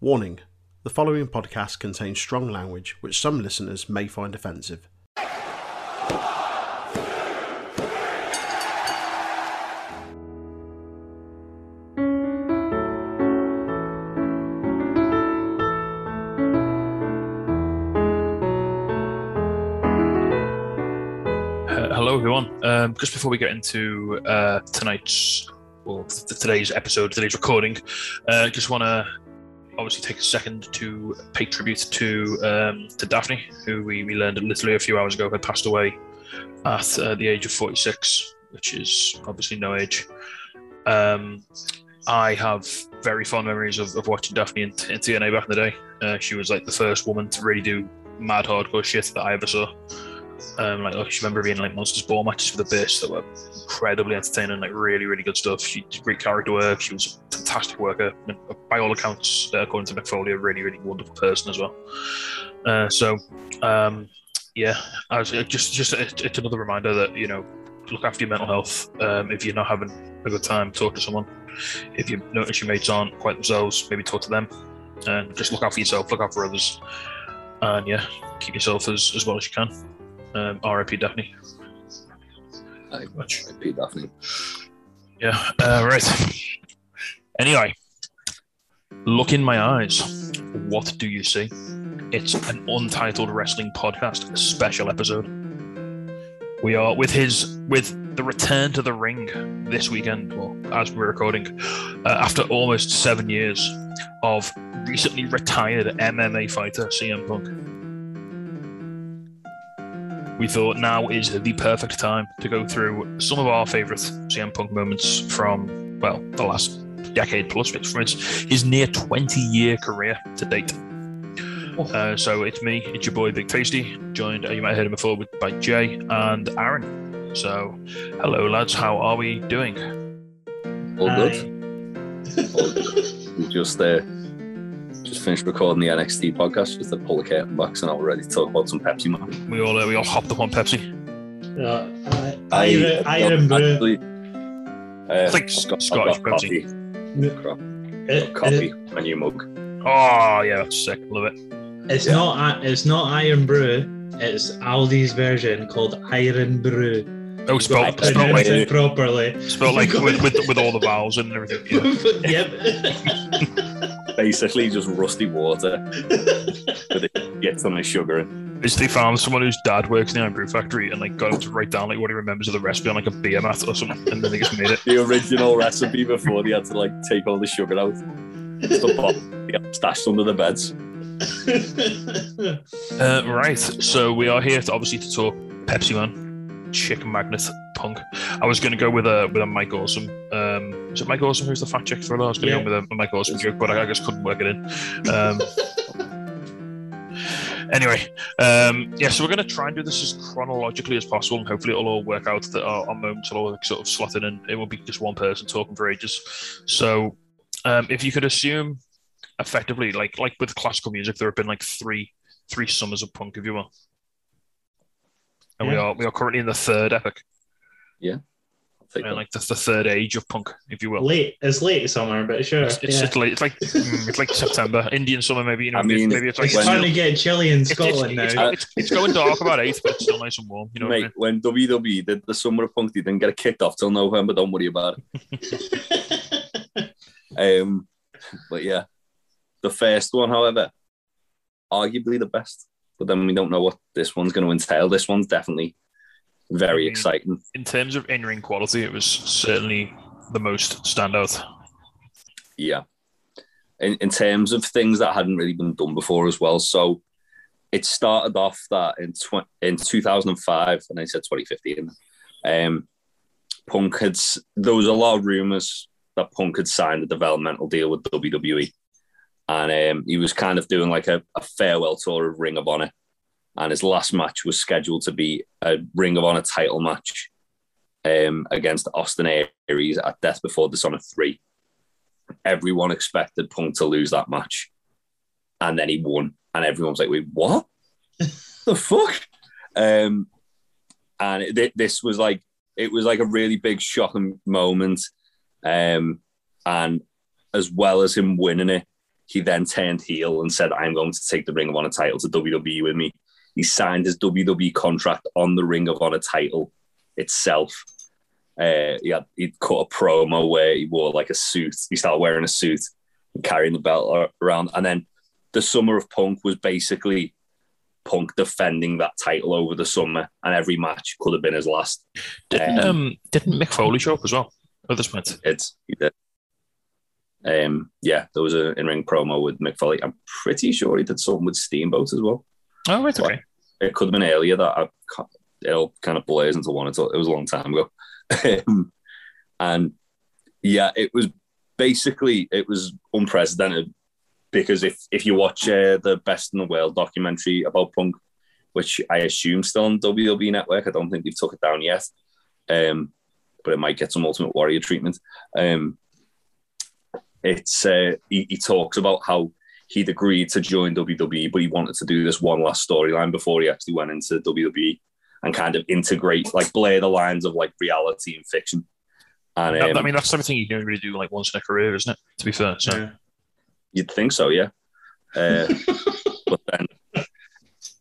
Warning the following podcast contains strong language which some listeners may find offensive. Uh, hello, everyone. Um, just before we get into uh, tonight's or th- today's episode, today's recording, uh, just want to obviously take a second to pay tribute to um, to Daphne, who we, we learned literally a few hours ago had passed away at uh, the age of 46, which is obviously no age. Um, I have very fond memories of, of watching Daphne in, in TNA back in the day. Uh, she was like the first woman to really do mad hardcore shit that I ever saw. Um, like I remember being like Monsters Ball matches for the base that were incredibly entertaining, like really, really good stuff. She did great character work. She was a fantastic worker, and by all accounts, uh, according to Mick Foley, a really, really wonderful person as well. Uh, so, um, yeah, I was uh, just, just it's it's another reminder that you know, look after your mental health. Um, if you're not having a good time, talk to someone. If you notice your mates aren't quite themselves, maybe talk to them, and just look out for yourself, look out for others, and yeah, keep yourself as, as well as you can. Um, R.I.P. Daphne. Pete Daphne. Yeah, uh, right. Anyway, look in my eyes. What do you see? It's an untitled wrestling podcast, special episode. We are with his with the return to the ring this weekend, well, as we're recording, uh, after almost seven years of recently retired MMA fighter CM Punk. We thought now is the perfect time to go through some of our favourite CM Punk moments from, well, the last decade plus, from his, his near 20 year career to date. Uh, so it's me, it's your boy Big Tasty, joined, uh, you might have heard him before, with, by Jay and Aaron. So, hello lads, how are we doing? All good. All good. We just uh, just finished recording the NXT podcast with the pull the curtain back, so now we're ready to talk about some Pepsi man. We all uh, we all hopped up on Pepsi. Yeah, I, Iron, Iron Brew. Actually, uh, I think I've got, Scottish I've got Pepsi. coffee. Crap. It- Got coffee, my new mug. Oh yeah, that's sick. Love it. it's Yeah. not it's not Iron Brew. It's Aldi's version called Iron Brew. Oh, spelled, Right, spelled like it properly. spelled like with, with with all the vowels and everything. Yeah. yep. Basically, just rusty water with it gets on the sugar in. Is they found someone whose dad works in the Iron Brew factory and like got him to write down like what he remembers of the recipe on like a beer mat or something, and then they just made it. The original recipe before they had to like take all the sugar out. The bottle they got stashed under the beds. Uh, right, so we are here to obviously to talk Pepsi Man, Chicken Magnet, Punk. I was going to go with a with a Mike Awesome. Um, is it Mike Awesome who's the fat chick thriller? I was going to Yeah. go with a, Mike Awesome joke, but I, just couldn't work it in. Um, anyway, um, yeah, so we're going to try and do this as chronologically as possible, and hopefully it'll all work out that our, our moments will all sort of slot in, and it won't be just one person talking for ages. So, um, if you could assume, effectively, like like with classical music, there have been like three three summers of punk, if you will. And we are we are currently in the third epic, I'll take and like the, the third age of punk, if you will. late. It's late summer, but sure. It's, it's, yeah. just late. It's like mm, it's like September, Indian summer, maybe. You know, I mean, maybe it's like It's when- starting to get chilly in it's, it's, Scotland it's, now. it's, it's going dark about eight, but it's still nice and warm. You know what I Mate, when WWE did the Summer of Punk, they didn't get it kicked off till November. Don't worry about it. Um, but yeah, the first one, however, arguably the best. But then we don't know what this one's going to entail. This one's definitely very Mm. exciting. In terms of in-ring quality, it was certainly the most standout. Yeah. In, in terms of things that hadn't really been done before as well. So it started off that in tw- in 2005, and I said 2015, um, Punk had, there was a lot of rumors that Punk had signed a developmental deal with WWE. And um, he was kind of doing like a, a farewell tour of Ring of Honor. And his last match was scheduled to be a Ring of Honor title match um, against Austin Aries at Death Before Dishonor 3 everyone expected Punk to lose that match. And then he won. And everyone's like, wait, what? the fuck? Um, and it, this was like, it was like a really big shocking moment. Um, and as well as him winning it, he then turned heel and said, I'm going to take the Ring of Honor title to WWE with me. He signed his WWE contract on the Ring of Honor title itself. Uh, he had he'd cut a promo where he wore like a suit. He started wearing a suit and carrying the belt around. And then the summer of Punk was basically Punk defending that title over the summer, and every match could have been his last. Didn't um, didn't Mick Foley show up as well at this point? It's he did. Um, yeah, there was an in-ring promo with Mick Foley. I'm pretty sure he did something with Steamboat as well. Oh, it's okay. It could have been earlier that I it'll kind of blurs into one. It was a long time ago, um, and yeah, it was basically it was unprecedented because if if you watch uh, the Best in the World documentary about Punk, which I assume still on WWE Network, I don't think they've took it down yet, um, but it might get some Ultimate Warrior treatment. Um, it's uh, he, he talks about how he'd agreed to join WWE, but he wanted to do this one last storyline before he actually went into WWE and kind of integrate, like blur the lines of like reality and fiction. And um, I mean, that's something you can really do like once in a career, isn't it? To be fair, so. Yeah. You'd think so, yeah. Uh, but then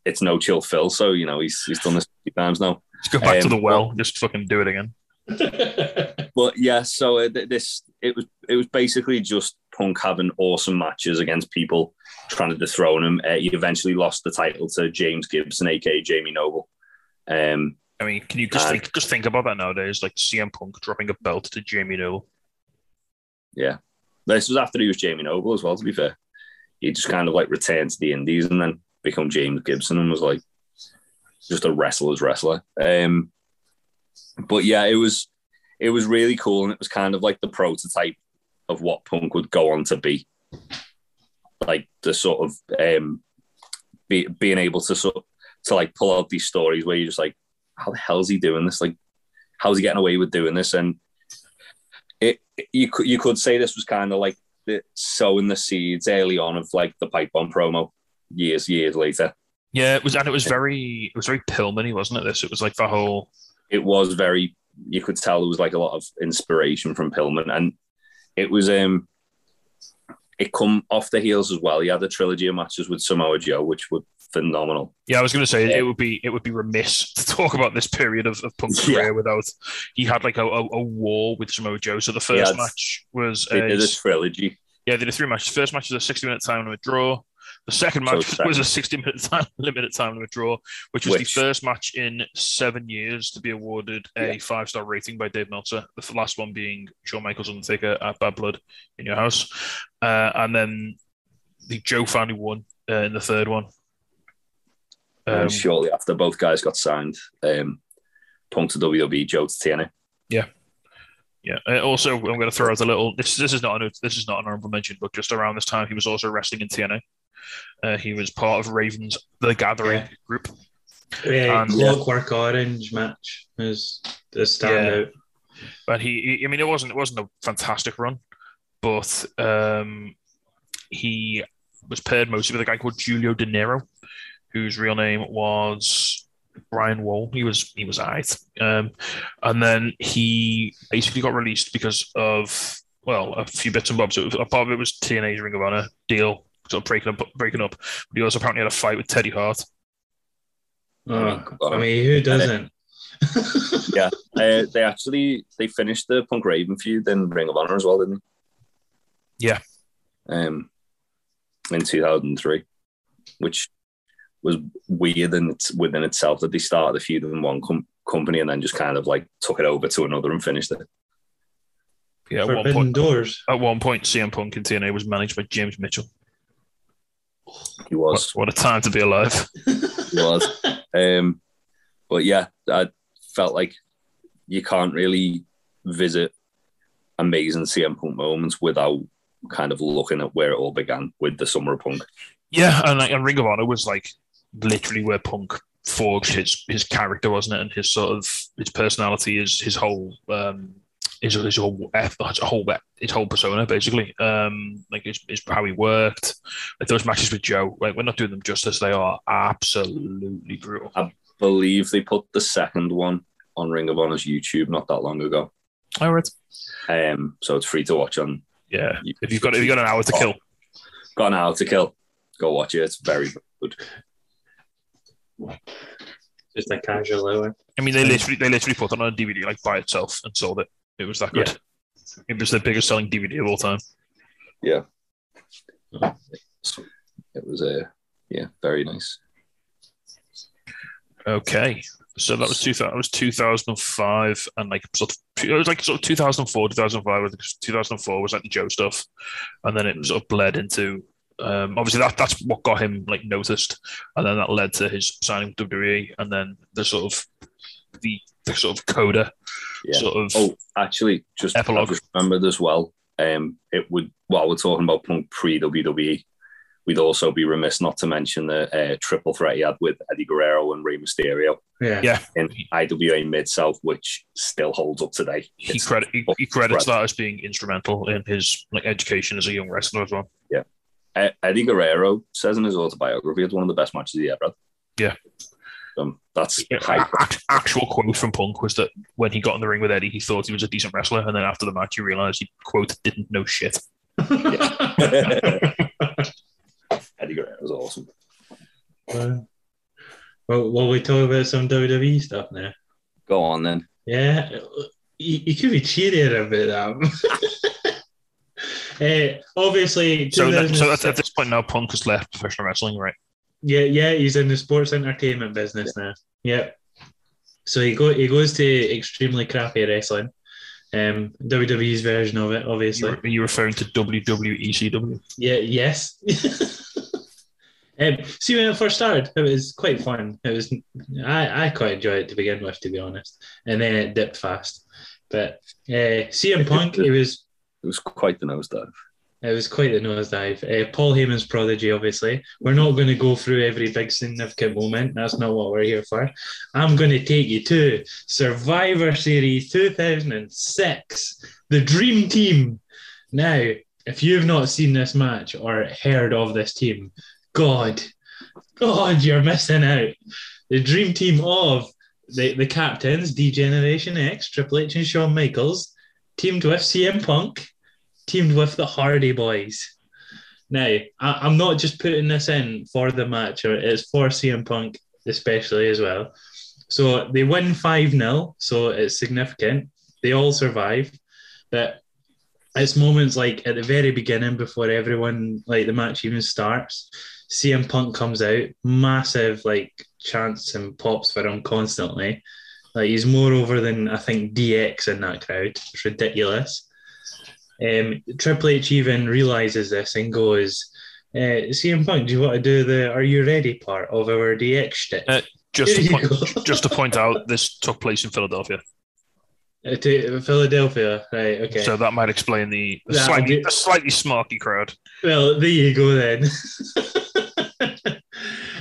it's no chill Phil, so you know he's he's done this a few times now. Let's go back um, to the well, but, just fucking do it again. but yeah, so uh, this it was it was basically just Punk having awesome matches against people trying to dethrone him. Uh, he eventually lost the title to James Gibson, aka Jamie Noble. Um, I mean, can you just and, think just think about that nowadays? Like CM Punk dropping a belt to Jamie Noble. Yeah, this was after he was Jamie Noble as well, to be fair. He just kind of like returned to the Indies and then become James Gibson and was like just a wrestler's wrestler. Um, but yeah, it was it was really cool and it was kind of like the prototype of what punk would go on to be. Like the sort of um, be, being able to sort of, to like pull out these stories where you're just like, how the hell is he doing this? Like, how's he getting away with doing this? And it, you could you could say this was kind of like the sowing the seeds early on of like the pipe bomb promo years years later. Yeah, it was, and it was very it was very Pillmany, wasn't it? This it was like the whole. It was very. You could tell there was like a lot of inspiration from Pillman, and it was um. It come off the heels as well. He had a trilogy of matches with Samoa Joe, which were phenomenal. Yeah, I was going to say yeah. it would be it would be remiss to talk about this period of, of Punk's yeah. career without he had like a, a, a, war with Samoa Joe. So the first had, match was they a, did a trilogy. Yeah, they did three matches. First match was a sixty minute time limit draw. The second match so was a 60 minute time limited time limit draw, which was which, the first match in seven years to be awarded a yeah. five star rating by Dave Meltzer. The last one being Shawn Michaels Undertaker at Bad Blood in your house, uh, and then the Joe finally won uh, in the third one. Um, and shortly after, both guys got signed. Um, Punk to WWE, Joe to TNA. Yeah, yeah. Uh, also, I'm going to throw out a little. This this is not an this is not an honorable mention, but just around this time, he was also wrestling in TNA. Uh, he was part of Raven's The Gathering yeah. group. Yeah, and, Clockwork yeah. Orange match is the standout. Yeah. But he, he, I mean, it wasn't it wasn't a fantastic run, but um, he was paired mostly with a guy called Julio Dinero, whose real name was Brian Wall. He was he was alright, um, and then he basically got released because of well a few bits and bobs. a part of it was TNA's Ring of Honor deal, sort of breaking up, breaking up. But he also apparently had a fight with Teddy Hart. Oh, I mean, who doesn't? yeah, uh, they actually they finished the Punk Raven feud in Ring of Honor as well, didn't they? Yeah. Um, in two thousand three, which was weird and it's within itself that they started the feud in one com- company and then just kind of like took it over to another and finished it. Yeah, at one point, doors. At one point, CM Punk in TNA was managed by James Mitchell. He was. What, what a time to be alive. he was. Um, but yeah, I felt like you can't really visit amazing CM Punk moments without kind of looking at where it all began with the Summer of Punk. Yeah, and, like, and Ring of Honor was like literally where Punk forged his his character, wasn't it? And his sort of his personality, his his whole um, his, his whole his whole his whole persona, basically. Um, like his, his how he worked. Like those matches with Joe, like we're not doing them justice. They are absolutely brutal. I believe they put the second one on Ring of Honor's YouTube not that long ago. All right. Um, so it's free to watch on. Yeah, if you've got if you've got an hour to kill. Gone Out to Kill. Go watch it. It's very good. Just a casual hour. I mean, they literally they literally put it on a DVD like by itself and sold it. It was that good. It was the biggest selling DVD of all time. Yeah. It was a uh, yeah, very nice. Okay, so that was two that was two thousand and five, and like sort of it was like sort of two thousand four, two thousand five. Two thousand four was like the Joe stuff, and then it sort of bled into. Um, obviously, that that's what got him like noticed, and then that led to his signing with WWE, and then the sort of the, the sort of coda Yeah. sort of Oh, actually, just Epilogue. I just remembered as well. Um, it would while we're talking about Punk pre WWE, we'd also be remiss not to mention the uh, triple threat he had with Eddie Guerrero and Rey Mysterio Yeah. yeah. in IWA Mid South, which still holds up today. He credit he, he credits that as being instrumental in his like education as a young wrestler as well. E- Eddie Guerrero says in his autobiography it's one of the best matches he ever had. Yeah. Um, that's Yeah, hype. act- actual quote from Punk was that when he got in the ring with Eddie, he thought he was a decent wrestler, and then after the match, he realized he quote didn't know shit. Eddie Guerrero was awesome. well, well, will we talk about some WWE stuff now? Go on then. Yeah, you, you could be cheerier about that. uh, obviously, So, that, so 2006 at, at this point now, Punk has left professional wrestling, right? Yeah, yeah, he's in the sports entertainment business now. Yeah. So he go he goes to extremely crappy wrestling. Um WWE's version of it, obviously. You're, you're referring to WWECW. Yeah, yes. um, see when it first started, it was quite fun. It was I, I quite enjoyed it to begin with, to be honest. And then it dipped fast. But uh CM Punk, it was It was quite the nosedive. It was quite the nosedive. Uh, Paul Heyman's prodigy, obviously. We're not going to go through every big significant moment. That's not what we're here for. I'm going to take you to Survivor Series 2006, the Dream Team. Now, if you've not seen this match or heard of this team, God, God, you're missing out. The Dream Team of the, the captains, D Generation X, Triple H, and Shawn Michaels, teamed with CM Punk teamed with the Hardy Boys. Now, I, I'm not just putting this in for the match, or it's for CM Punk especially as well. So they win 5 0, so it's significant. They all survive. But it's moments like at the very beginning, before everyone, like the match even starts, CM Punk comes out, massive like chants and pops for him constantly. Like he's more over than I think DX in that crowd. It's ridiculous. Um, Triple H even realizes this and goes, uh, CM Punk, do you want to do the Are You Ready part of our DX shtick? Uh, Just to, point, just to point out, this took place in Philadelphia, Uh, to Philadelphia, right? Okay. so that might explain the, the slightly, do. the slightly smarky crowd. Well, there you go then.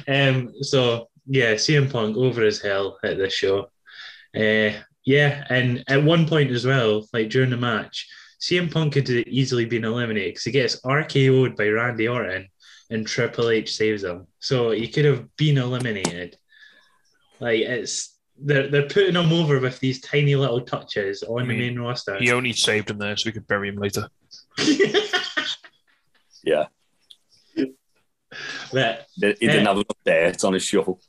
um, so yeah, CM Punk over as hell at this show. Uh, yeah, and at one point as well, like during the match, CM Punk could have easily been eliminated because he gets RKO'd by Randy Orton, and Triple H saves him. So he could have been eliminated. Like it's they're they're putting him over with these tiny little touches on I the main roster. He only saved him there so we could bury him later. Yeah. but He he didn't Yeah. have enough dirt on his shovel.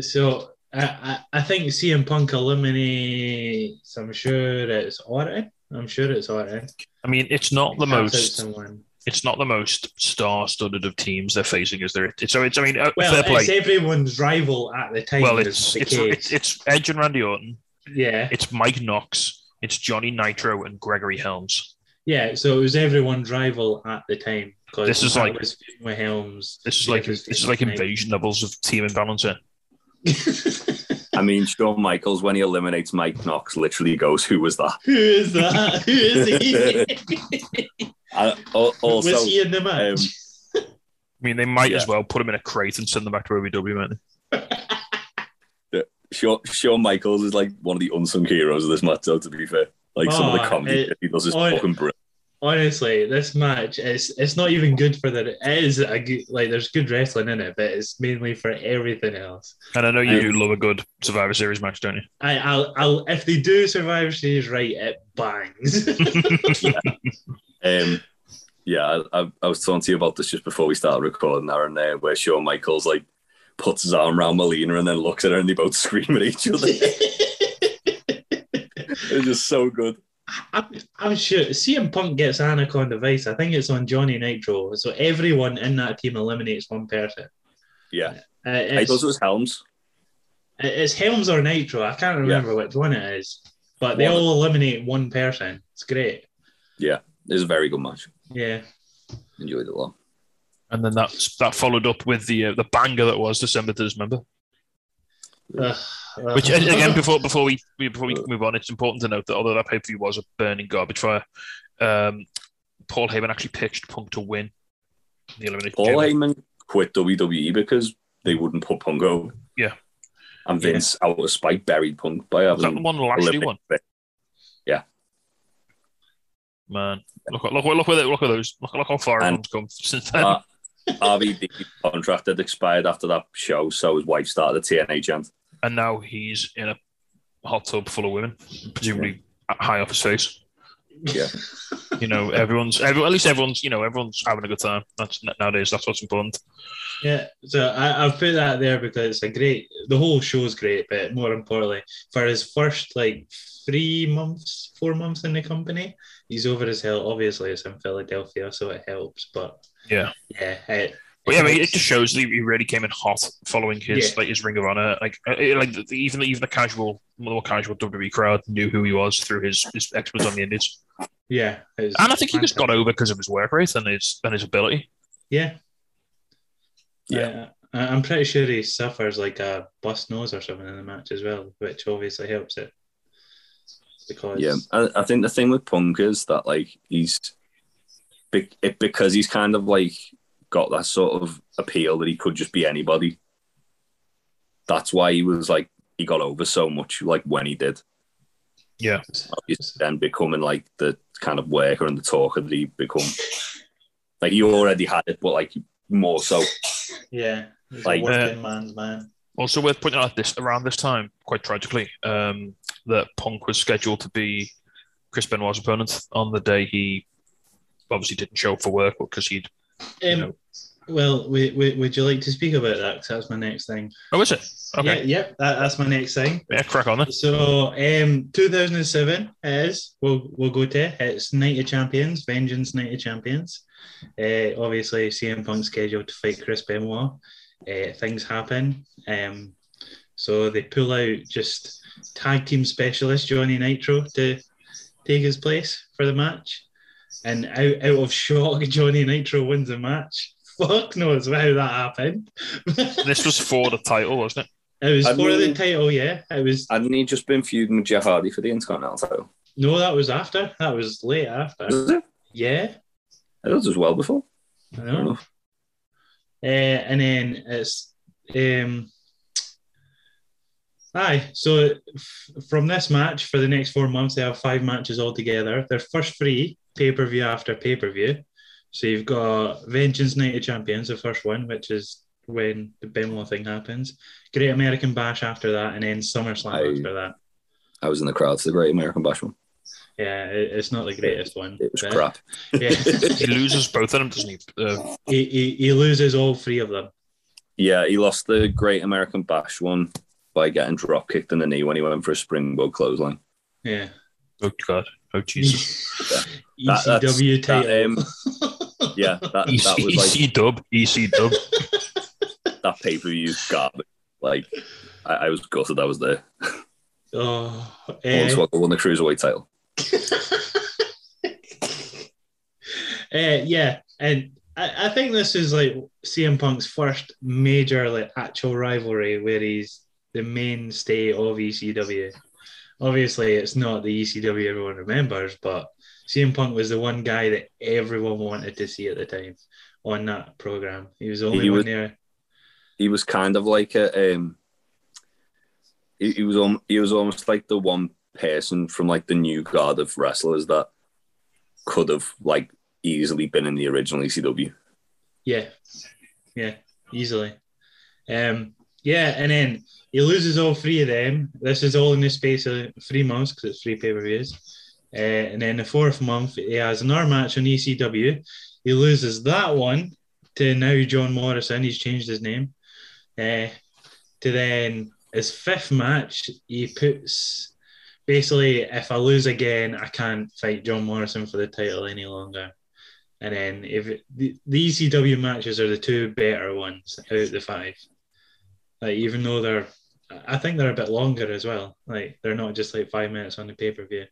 So I, I, I think CM Punk eliminates. I'm sure it's Orton. I'm sure it's Orton. I mean, it's not the most. It's not the most star-studded of teams they're facing, is there? It's, so it's. I mean, uh, Well, fair play. it's everyone's rival at the time. Well, it's it's, it's it's Edge and Randy Orton. yeah, It's Mike Knox. It's Johnny Nitro and Gregory Helms. yeah. So it was everyone's rival at the time. This is like- was Helms. This is like this is like invasion levels of team imbalance. I mean, Shawn Michaels, when he eliminates Mike Knox, literally goes, Who was that? Who is that? Who is he? I, also, was he in the match? Um, I mean, they might as well put him in a crate and send them back to OVW, man. Shawn, Shawn Michaels is like one of the unsung heroes of this match, though, to be fair. Like some of the Oh, comedy it- that he does is oh, fucking brilliant. Honestly, this match is it's not even good for the it is a good like there's good wrestling in it, but it's mainly for everything else. And I know you Um, do love a good Survivor Series match, don't you? I, I'll, I'll if they do Survivor Series right, it bangs. Um, Yeah, I, I, I was talking to you about this just before we started recording, Aaron, there, where Shawn Michaels like puts his arm around Melina and then looks at her and they both scream at each other. it's just so good. I'm, I'm sure CM Punk gets Anaconda Vice. I think it's on Johnny Nitro. So everyone in that team eliminates one person. Yeah, Uh, I it's, thought it was Helms. it's Helms or Nitro. I can't remember which one it is. But they One. all eliminate one person. It's great. Yeah. It was a very good match. Yeah. Enjoyed it a lot. And then that that followed up with the uh, the banger that was December to Dismember. Ugh, ugh. Which again, before before we before we move on, it's important to note that although that pay per view was a burning garbage fire, um, Paul Heyman actually pitched Punk to win the elimination. Paul chamber. Heyman quit WWE because they wouldn't put Punk over. Yeah. And Vince, out of spite, buried Punk by Was that the having one Lashley one? Yeah, man, look look look where they, look at those look, look how far And- everyone's come since then. Uh, RVD contract had expired after that show, so his wife started a TNA chant. And now he's in a hot tub full of women, presumably high off his face. Yeah. You know, everyone's everyone, at least everyone's you know everyone's having a good time. That's nowadays that's what's important. Yeah, so I, I've put that there because it's a great. The whole show's great, but more importantly, for his first like three months, four months in the company, he's over his hill. Obviously, it's in Philadelphia, so it helps. But Yeah. yeah, it, But yeah, I mean, it just shows that he really came in hot following his Yeah. like his Ring of Honor. Like, uh, it- like the, even even the casual, more casual WWE crowd knew who he was through his his exploits on the Indies, yeah, and I think he just got over because of his work rate and his and his ability. Yeah, Yeah. Uh, I- I'm pretty sure he suffers like a bust nose or something in the match as well, which obviously helps it. Because Yeah, I, I think the thing with Punk is that like he's be- it, because he's kind of like got that sort of appeal that he could just be anybody. That's why he was like he got over so much like when he did. Yeah. He's then becoming like the kind of worker and the talker that he become. Like he already had it, but like more so. yeah, Like- a working man's man. Also worth pointing out this around this time, quite tragically, um, that Punk was scheduled to be Chris Benoit's opponent on the day he obviously didn't show up for work because he'd. You Um, know. Well, we, we, would you like to speak about that? Because that's my next thing. Oh, is it? Okay. Yeah, yep, that, that's my next thing. Yeah, crack on then. So, um, 2007 is we'll we'll go to it's Night of Champions, Vengeance Night of Champions. Uh, obviously, CM Punk scheduled to fight Chris Benoit. Uh, things happen, um, so they pull out just tag team specialist Johnny Nitro to take his place for the match, and out out of shock, Johnny Nitro wins the match. Fuck knows how that happened. This was for the title, wasn't it? it was I for the title, yeah. It was Hadn't he just been feuding with Jeff Hardy for the Intercontinental title? No, that was after. That was late after. Was it? Yeah, I thought it was well before. I Fair know. enough. Uh, and then it's um. Aye, so f- from this match for the next four months, they have five matches altogether. Their first three pay per view after pay per view. So you've got Vengeance Night of Champions, the first one, which is when the Benoit thing happens. Great American Bash after that, and then SummerSlam Aye. after that. I was in the crowd for the Great American Bash one. Yeah, it, it's not the greatest one. It was but- crap. He loses both of them, doesn't he? Uh, he, he, he loses all three of them. Yeah, he lost the Great American Bash one by getting drop kicked in the knee when he went for a springboard clothesline. Yeah. oh God, oh Jesus. That- ECW that, title. um, Yeah, that, that EC, was like EC dub, EC dub. that pay per view garbage. Like I, I was gutted I was there. oh, eh, won the cruiserweight title. eh, yeah, and I, I think this is like CM Punk's first major like actual rivalry where he's the mainstay of ECW. Obviously, it's not the ECW everyone remembers, but CM Punk was the one guy that everyone wanted to see at the time on that program. He was the only He one was- there. He was kind of like a um he, he was he was almost like the one person from like the new guard of wrestlers that could have like easily been in the original ECW. Yeah, yeah, easily. Um, yeah, and then he loses all three of them. This is all in the space of three months because it's three pay per views. Uh, and then the fourth month, he has another match on ECW. He loses that one to now John Morrison. He's changed his name. Uh, to then his fifth match, he puts basically if I lose again, I can't fight John Morrison for the title any longer. And then if the, the ECW matches are the two better ones out of the five. Like even though they're, I think they're a bit longer as well. Like they're not just like five minutes on the pay per view.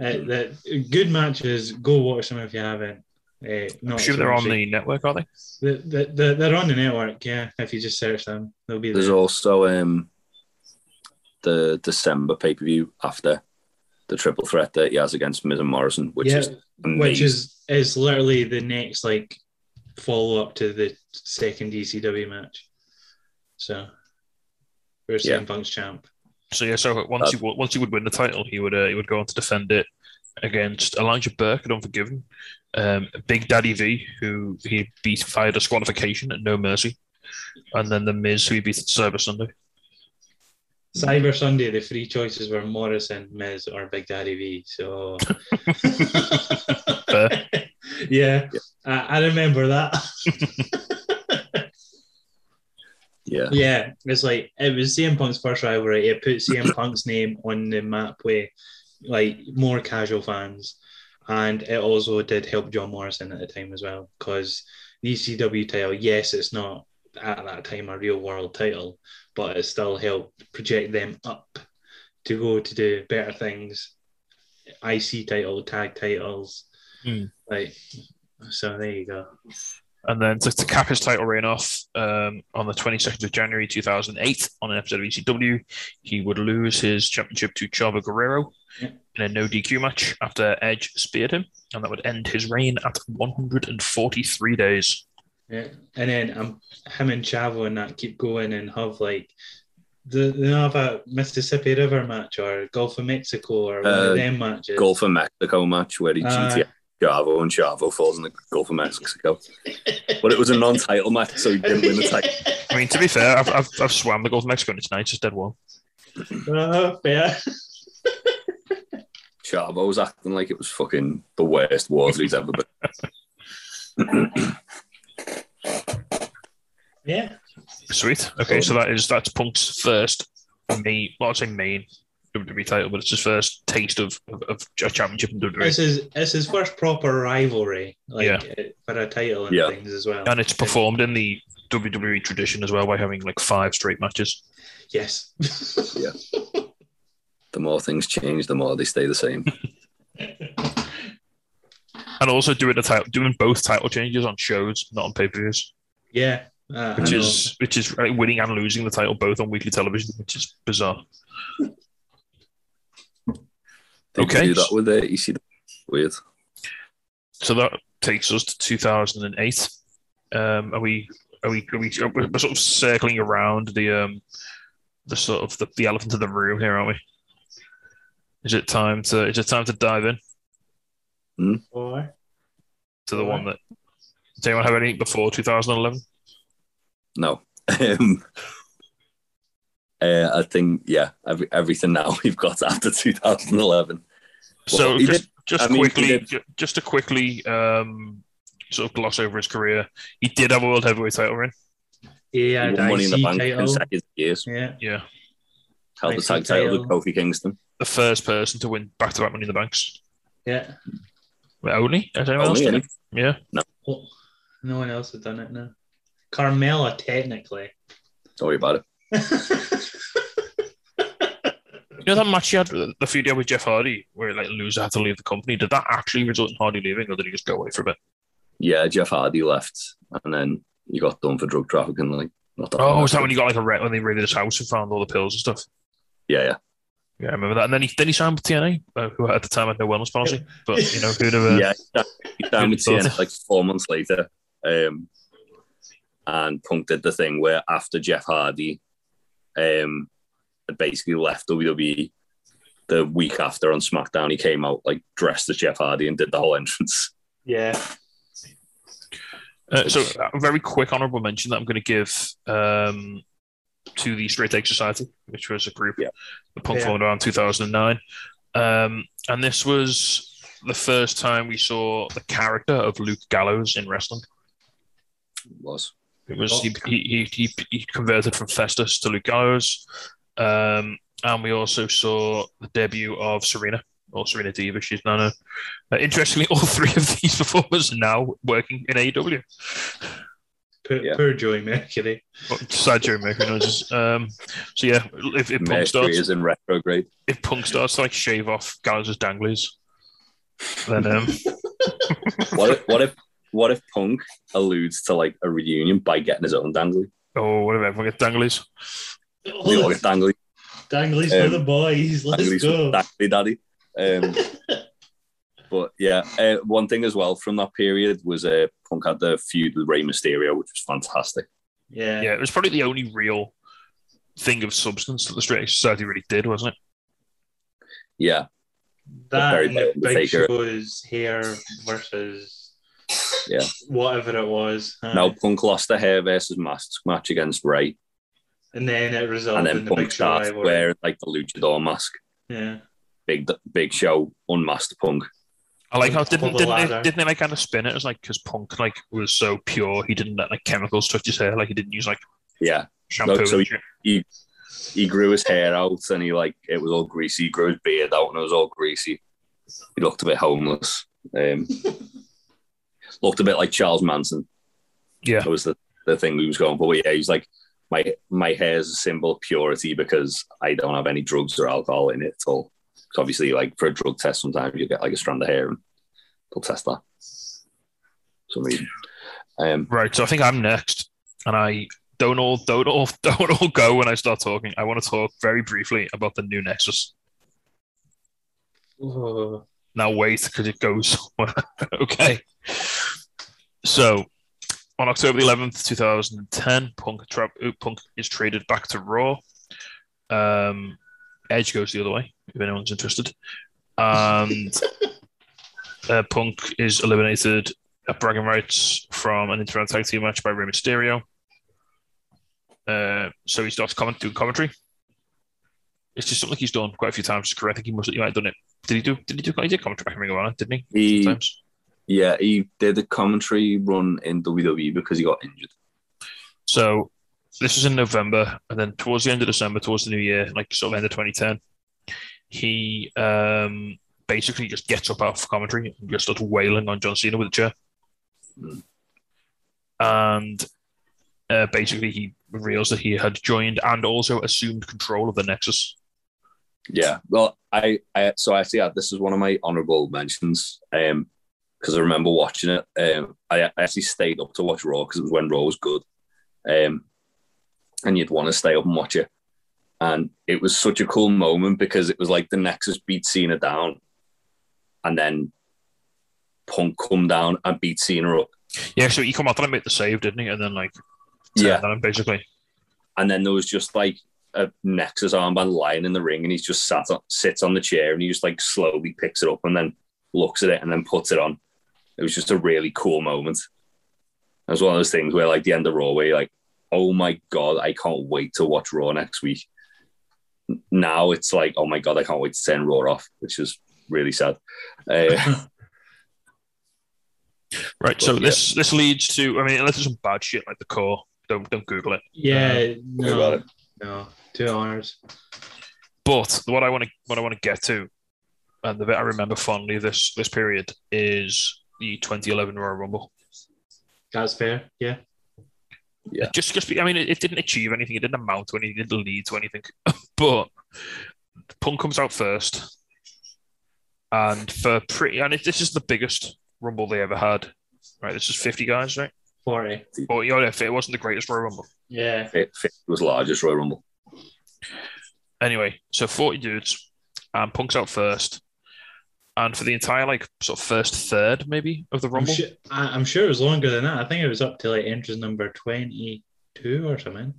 Uh, the good matches. Go watch them if you haven't. Uh, I'm not sure they're on the network, are they? the, the, the, they're on the network, yeah. If you just search them, they'll be there. There's also um, the December pay per view after the triple threat that he has against Miz and Morrison, which yeah, is amazing. which is is literally the next like follow up to the second ECW match. So, we're Yeah. CM Punk's champ. So yeah, so once Uh, he once he would win the title, he would uh, he would go on to defend it against Elijah Burke at Unforgiven, um, Big Daddy V, who he beat via disqualification at No Mercy, and then the Miz, who he beat at Cyber Sunday. Cyber Sunday, the three choices were Morrison, Miz, or Big Daddy V. So, Fair. yeah, I, I remember that. yeah, Yeah, it's like it was CM Punk's first rivalry. It put CM Punk's name on the map with like more casual fans, and it also did help John Morrison at the time as well because the ECW title, yes, it's not at that time a real world title, but it still helped project them up to go to do better things. IC title, tag titles, Hmm. like so. There you go. And then to, to cap his title reign off um, on the 22nd of January 2008 on an episode of ECW, he would lose his championship to Chavo Guerrero Yeah. in a no DQ match after Edge speared him, and that would end his reign at 143 days. Yeah, and then um, him and Chavo and that keep going and have like the they have a Mississippi River match or Gulf of Mexico or one Uh, of them matches. Gulf of Mexico match where he Uh, GTS Chavo and Chavo falls in the Gulf of Mexico. But it was a non-title match, so he didn't win the title. I mean, to be fair, I've, I've, I've swam the Gulf of Mexico tonight, it's nice, it's dead warm. Uh, fair. Chavo was acting like it was fucking the worst water he's ever been. Yeah, Sweet. Okay, so that is that's Punk's first main, well, I'd say main WWE title, but it's his first taste of, of, of a championship in WWE. this is it's his first proper rivalry, like Yeah. uh, for a title and Yeah. things as well. And it's performed in the WWE tradition as well by having like five straight matches. Yes. yeah. The more things change, the more they stay the same. And also doing the title, doing both title changes on shows, not on pay per views, yeah. Uh, which is which is like, winning and losing the title both on weekly television, which is bizarre. They Okay. do that with the ECW. Weird. So that takes us to 2008. Um, are we are we are we we're sort of circling around the um the sort of the, the elephant in the room here, aren't we? Is it time to is it time to dive in Or to the All one that does anyone have anything before 2011? No. Um, uh, I think yeah, every, everything now we've got after 2011. So Well, he just did- just I mean, quickly, did- just to quickly um, sort of gloss over his career, he did have a world heavyweight title reign. he He had won Money in the Bank title. consecutive years. Yeah. Yeah, Held the tag title with. Kofi Kingston. the first person to win back to back Money in the Banks. Yeah. Well, Only has anyone else Only, done it? Yeah. Oh, no one else has done it now. Carmella, technically. Don't worry about it. You know that match he had the feud with Jeff Hardy, where like loser had to leave the company. Did that actually result in Hardy leaving, or did he just go away for a bit? Yeah, Jeff Hardy left, and then he got done for drug trafficking. Like, not that Oh, was that when he got like a when they raided his house and found all the pills and stuff? Yeah, yeah. Yeah, I remember that. And then he then he signed with TNA, uh, who at the time had no wellness policy. But you know, who'd have? Uh, yeah, he signed with TNA like four months later. Um, and Punk did the thing where after Jeff Hardy um, had basically left WWE, the week after on SmackDown, he came out like dressed as Jeff Hardy and did the whole entrance. Yeah. Uh, so a very quick honourable mention that I'm going to give um, to the Straight Edge Society, which was a group Yeah. that Punk Yeah. formed around 2009. Um, and this was the first time we saw the character of Luke Gallows in wrestling. It was. It was he, he, he, he converted from Festus to Luke Gallows. Um, and we also saw the debut of Serena, or Serena Deeb, she's now. Uh, interestingly, all three of these performers are now working in AEW. Poor, Yeah. poor Joey Mercury. But Sad Joe Mercury knows. Um, so yeah, if, if Punk starts, is in retrograde. if Punk starts to like shave off Gallows' danglies, then um, What if, what if what if Punk alludes to like a reunion by getting his own dangly? oh whatever, everyone get danglies. They all get dangly, Danglies Um, for the boys. Let's dangly, go. dangly daddy. Um, but yeah, uh, one thing as well from that period was uh, Punk had the feud with Rey Mysterio, which was fantastic. Yeah. Yeah, it was probably the only real thing of substance that the Straight Edge Society really did, wasn't it? Yeah, That Very and the bad big Undertaker. show's hair versus Yeah. whatever it was. Aye. now Punk lost the hair versus mask match against Ray, and then it resulted and in then the Punk big show started wearing like the luchador mask. Yeah. Big Big Show unmasked Punk. I like how didn't the didn't they, didn't they like kind of spin it as like because Punk like was so pure he didn't let like chemicals touch his hair like he didn't use like Yeah, shampoo. so and shit. he grew his hair out and he like it was all greasy. He grew his beard out and it was all greasy. He looked a bit homeless. Um, looked a bit like Charles Manson. Yeah. That was the, the thing he was going for. But yeah, he's like my my hair is a symbol of purity because I don't have any drugs or alcohol in it at all. So obviously, like for a drug test, sometimes you get like a strand of hair and they'll test that. For some reason. Um, Right, so I think I'm next, and I don't all don't all don't all go when I start talking. I want to talk very briefly about the new Nexus. Oh, Now wait, because it goes somewhere. okay. So, on October 11th, 2010, Punk, tra- uh, Punk is traded back to Raw. Um, Edge goes the other way, if anyone's interested. And uh, Punk is eliminated at bragging rights from an Internet Tag Team match by Rey Mysterio. Uh, so he starts comment- doing commentary. It's just something he's done quite a few times. Correct? I think he must he might have done it. Did he do? Did he do? He did commentary Ring of Honor, didn't he? he Sometimes. yeah he did a commentary run in WWE because he got injured. So this was in November, and then towards the end of December, towards the new year, like sort of end of 2010, he um, basically just gets up out of commentary and just starts wailing on John Cena with a chair. Hmm. And uh, basically, he reveals that he had joined and also assumed control of the Nexus. Yeah, well, I, I so actually yeah, this is one of my honorable mentions. Um, because I remember watching it. Um, I, I actually stayed up to watch Raw because it was when Raw was good. Um, and you'd want to stay up and watch it. And it was such a cool moment because it was like the Nexus beat Cena down, and then Punk come down and beat Cena up. Yeah, so he come out and make the save, didn't he? And then like Yeah, basically. and then there was just like a Nexus armband lying in the ring, and he's just sat on, sits on the chair, and he just like slowly picks it up and then looks at it and then puts it on. It was just a really cool moment. It was one of those things where, like, the end of Raw, where you're like, "Oh my god, I can't wait to watch Raw next week." Now it's like, "Oh my god, I can't wait to turn Raw off," which is really sad. Uh, Right. So But, this this leads to I mean, unless there's some bad shit like the Corre, don't don't Google it. yeah, about no, it. no, two hours. But what I want to what I want to get to, and the bit I remember fondly of this this period is the 2011 Royal Rumble. That's fair. Yeah, Yeah. Just just be, I mean, it, it didn't achieve anything. It didn't amount to anything. It didn't lead to anything. but Punk comes out first, and for pretty and it, this is the biggest Rumble they ever had. Right, this is 50 guys, right? forty. Or you know, if it wasn't the greatest Royal Rumble. Yeah, it, it was largest Royal Rumble. Anyway, so 40 dudes, and Punk's out first. And for the entire, like, sort of first third, maybe, of the I'm Rumble, sure, I, I'm sure it was longer than that. I think it was up to like entrance number twenty-two or something.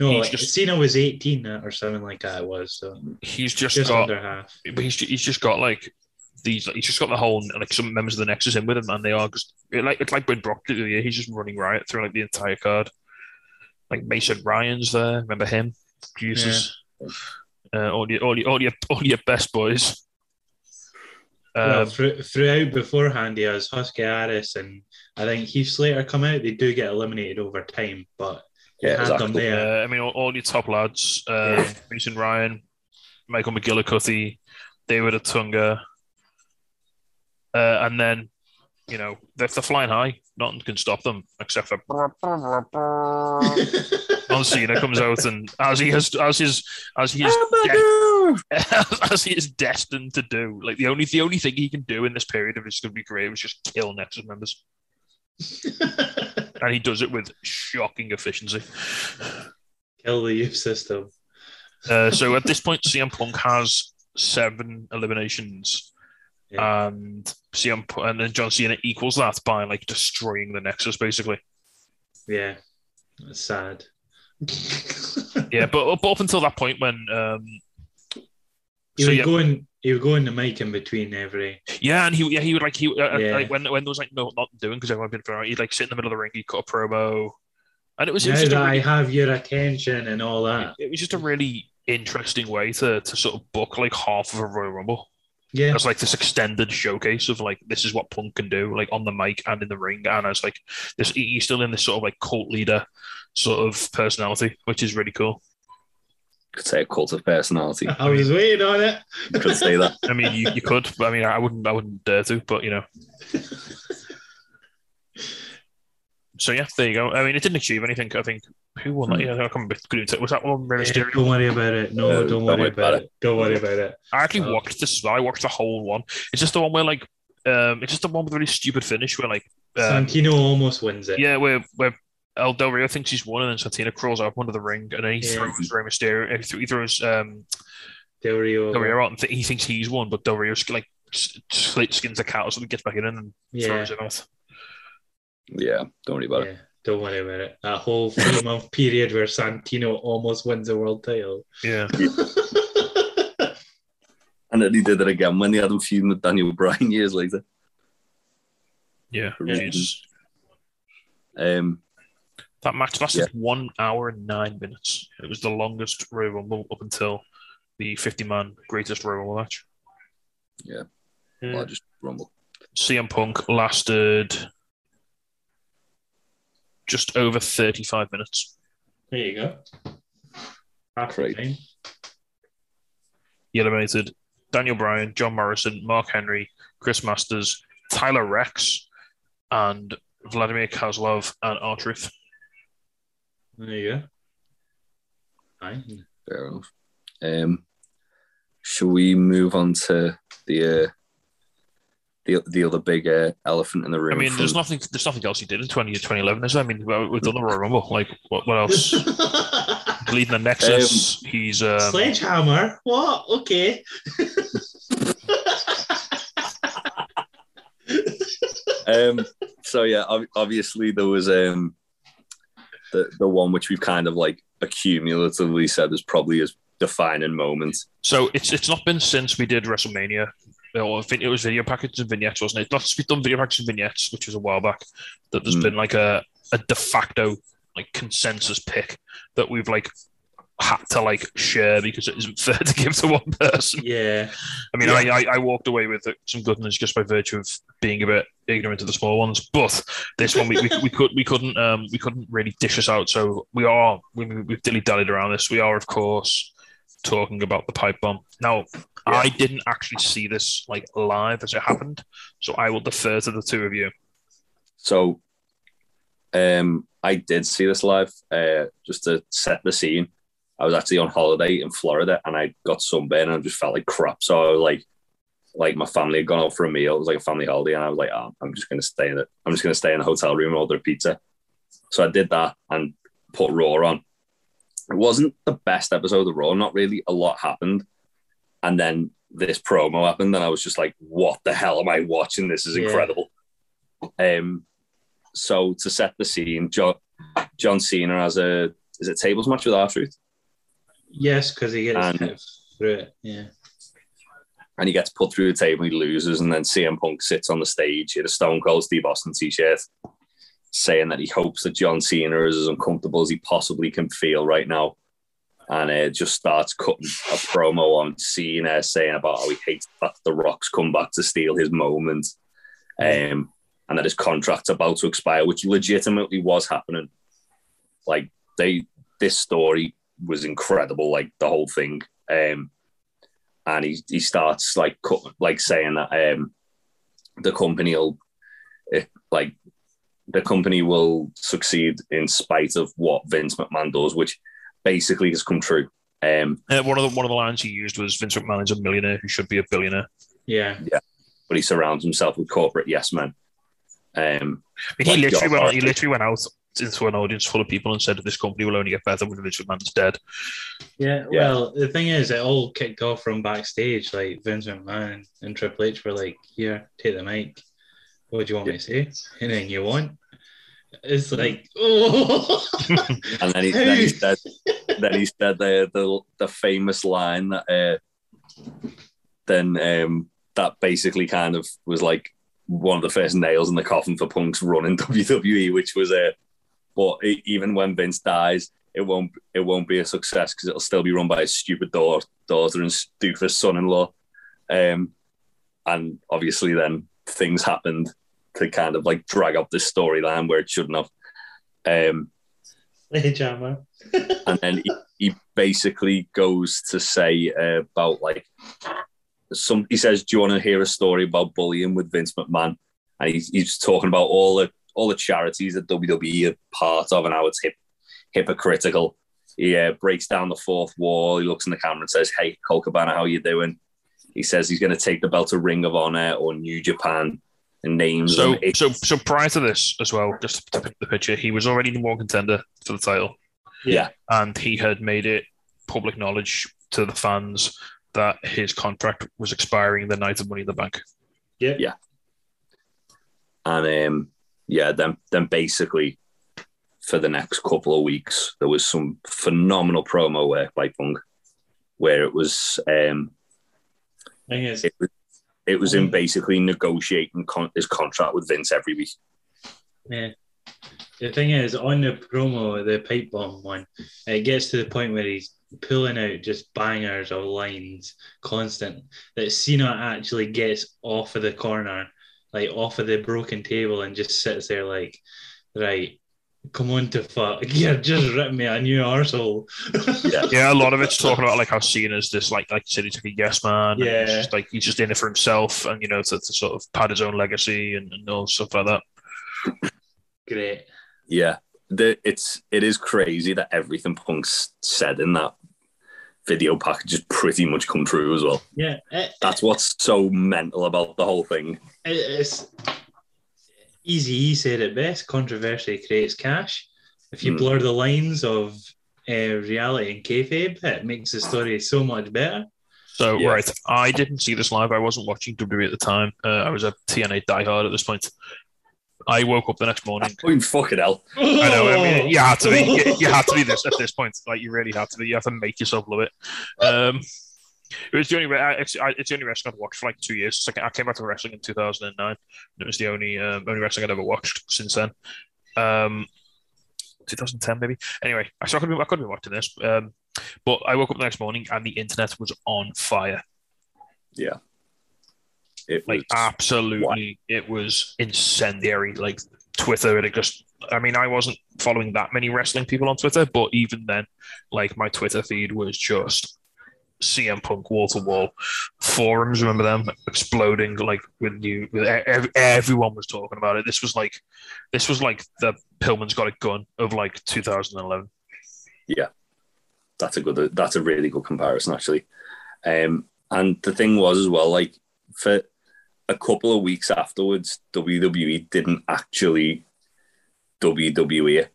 No, He's like, just- Cena was eighteen uh, or something like that. It was so he's just, just got, under half. but he's, he's just got, like, these, he's just got the whole, like, some members of the Nexus in with him, and they are just, it, like, it's like when Brock did it, yeah, he's just running riot through, like, the entire card. Like, Mason Ryan's there, remember him? Jesus. Uh, all, your, all, your, all, your, all your best boys. well, Um, thro- throughout beforehand, he has Husky Harris and I think Heath Slater come out. They do get eliminated over time, but Yeah, had exactly. them there. uh, I mean, all, all your top lads, uh, Yeah. Mason Ryan, Michael McGillicutty, David Otunga, uh, and then, you know, if they're flying high, nothing can stop them except for John Cena comes out and as he has as his as he is de- as he is destined to do. Like the only the only thing he can do in this period of his going to be career is just kill Nexus members, and he does it with shocking efficiency. Kill the youth system. Uh, so at this point, CM Punk has seven eliminations, Yeah. and CM and then John Cena equals that by like destroying the Nexus, basically. Yeah, that's sad. Yeah, but up, up until that point, when um, He so would yeah, go in. He would go in the mic in between every. yeah, and he yeah he would like he uh, Yeah. like when when there was like no not doing because everyone had been thrown out, he'd like sit in the middle of the ring, he'd cut a promo, and it was, it Now was just that a I really, have your attention and all that. it was just a really interesting way to to sort of book like half of a Royal Rumble. Yeah, It's like this extended showcase of like this is what Punk can do, like on the mic and in the ring, and it's like this he's still in this sort of like cult leader sort of personality, which is really cool. Could say a cult of personality. I was waiting on it. You Could say that. I mean, you, you could, but I mean, I wouldn't, I wouldn't dare to, but you know. So yeah, there you go. I mean, it didn't achieve anything. I think who won that? Yeah, I can't remember. Was that one Rey Yeah, Mysterio? don't worry about it. No, No, don't, worry about, it. Don't worry about it. I actually Oh. watched this. as well. I watched the whole one. It's just the one where like, um, it's just the one with a really stupid finish where like, um, Santino almost wins it. yeah, where where El Del Rio thinks he's won, and then Santino crawls up under the ring, and then he Yeah. throws Rey Mysterio. He th- he throws um, Del Rio. Del Rio out, and th- he thinks he's won, but Del Rio like s- slit skins the cat or something, gets back in, and then Yeah, throws him out. Yeah, don't worry about it. Yeah. Don't worry about it. That whole three month period where Santino almost wins the world title. Yeah. And then he did it again when they had him feuding with Daniel Bryan years later. Yeah, Yeah. Um, That match lasted one hour and nine minutes. It was the longest Royal Rumble up until the 50 man greatest Royal Rumble match. Yeah. Yeah. well, just rumble. CM Punk lasted just over 35 minutes. There you go. Half the Great. time. He eliminated Daniel Bryan, John Morrison, Mark Henry, Chris Masters, Tyler Reks, and Vladimir Kozlov and R-Truth. There you go. Fine. Fair enough. Um, shall we move on to the uh, the the other big uh, elephant in the room. I mean, from- there's nothing. There's nothing else he did in 20, 2011, is there? I mean, we've done the Royal Rumble. Like, what, what else? Leading the Nexus. he's um, Sledgehammer? What? Okay. um, so yeah, obviously there was um, the the one which we've kind of like accumulatively said is probably his defining moment. So it's it's not been since we did WrestleMania. Or I think it was video packages and vignettes, wasn't it? Not we've done video packages and vignettes, which was a while back. That there's Mm. been like a, a de facto like consensus pick that we've like had to like share because it isn't fair to give to one person. Yeah. I mean, Yeah. I, I I walked away with some goodness just by virtue of being a bit ignorant of the small ones. But this one we, we, we could we couldn't um we couldn't really dish this out. So we are we we've dilly dallied around this. We are of course talking about the pipe bomb. Now I didn't actually see this like live as it happened, so I will defer to the two of you. So, um, I did see this live. Uh, just to set the scene, I was actually on holiday in Florida, and I got sunburned, and I just felt like crap. So I was like, like my family had gone out for a meal. It was like a family holiday, and I was like, oh, I'm just gonna stay in it. I'm just gonna stay in the hotel room and order a pizza. So I did that and put Raw on. It wasn't the best episode of the Raw. Not really a lot happened, and then this promo happened, and I was just like, "What the hell am I watching? This is Yeah. incredible." Um, so to set the scene, John, John Cena has a is it tables match with R Truth, Yes, because he gets And- through it. Yeah. and he gets put through the table, he loses, and then CM Punk sits on the stage in a Stone Cold Steve Austin t-shirt, saying that he hopes that John Cena is as uncomfortable as he possibly can feel right now. and uh, just starts cutting a promo on Cena saying about how he hates that the Rock's come back to steal his moment, um, and that his contract's about to expire, which legitimately was happening. Like they, this story was incredible, like the whole thing. Um, and he he starts like cut, like saying that um, the company will, it, like the company will succeed in spite of what Vince McMahon does, which basically has come true. Um, Uh, one of the one of the lines he used was Vince McMahon is a millionaire who should be a billionaire. Yeah. Yeah, but he surrounds himself with corporate yes men. Um, I he Like literally John went, he literally went out into an audience full of people and said this company will only get better when Vince McMahon's dead. Yeah, Yeah. well, the thing is, it all kicked off from backstage. Like Vince McMahon and Triple H were like, "Here, take the mic. What do you want me to say? Anything you want." It's like, oh, and then he, then he said, then he said the the, the famous line that uh, then um, that basically kind of was like one of the first nails in the coffin for Punk's run in WWE, which was a. Uh, but e- even when Vince dies, it won't it won't be a success because it'll still be run by his stupid daughter, daughter and doofus son-in-law. Um, and obviously, then things happened to kind of like drag up this storyline where it shouldn't have. Um, and then he, he basically goes to say uh, about like some. He says, "Do you want to hear a story about bullying with Vince McMahon?" And he's, he's talking about all the all the charities that WWE are part of and how it's hip, hypocritical. He uh, breaks down the fourth wall. He looks in the camera and says, "Hey, Colt Cabana, how you doing?" He says he's going to take the belt to Ring of Honor or New Japan, and names So, them. It- so, so prior to this as well, just to pick the picture, he was already the one contender for the title, yeah, and he had made it public knowledge to the fans that his contract was expiring the night of Money in the Bank. Yeah. Yeah. and um, yeah, then then basically for the next couple of weeks there was some phenomenal promo work by Punk, where it was um, Thing is, it was it was him mm. basically negotiating con- his contract with Vince every week. yeah. The thing is, on the promo, the pipe bomb one, it gets to the point where he's pulling out just bangers of lines constant that Cena actually gets off of the corner, like off of the broken table, and just sits there like, right, come on to fuck, yeah, just rip me a new arsehole. Yeah. Yeah, a lot of it's talking about like how Cena's this like like you said he's like a yes man. and Yeah. he's just like he's just in it for himself and you know to, to sort of pad his own legacy and, and all stuff like that. Great. Yeah, the, it's it is crazy that everything Punk's said in that video package has pretty much come true as well. Yeah, it, That's what's so mental about the whole thing. it, it's easy. He said it best. Controversy creates cash. If you Hmm. blur the lines of uh, reality and kayfabe, it makes the story so much better. So Yeah. right, I didn't see this live. I wasn't watching WWE at the time. Uh, I was a TNA diehard at this point. I woke up the next morning. Oh, fucking hell. I know. I mean, you had to be. You, you had to be this at this point. Like you really had to be. You have to make yourself love it. Um, it was the only. I- It's, I- it's the only wrestling I've watched for like two years. Like I came back to wrestling in 2009. And it was the only um, only wrestling I'd ever watched since then. Um, 2010 maybe. Anyway, so I could be I could be watching this. Um, but I woke up the next morning and the internet was on fire. Yeah. It Like was, absolutely, it was incendiary. Like Twitter, it just. I mean, I wasn't following that many wrestling people on Twitter, but even then, like my Twitter feed was just CM Punk wall to wall. Forums, remember them exploding like with new. With ev- everyone was talking about it. This was like, this was like the Pillman's got a gun of like 2011. Yeah, that's a good that's a really good comparison actually. Um, and the thing was as well, like for a couple of weeks afterwards, WWE didn't actually WWE.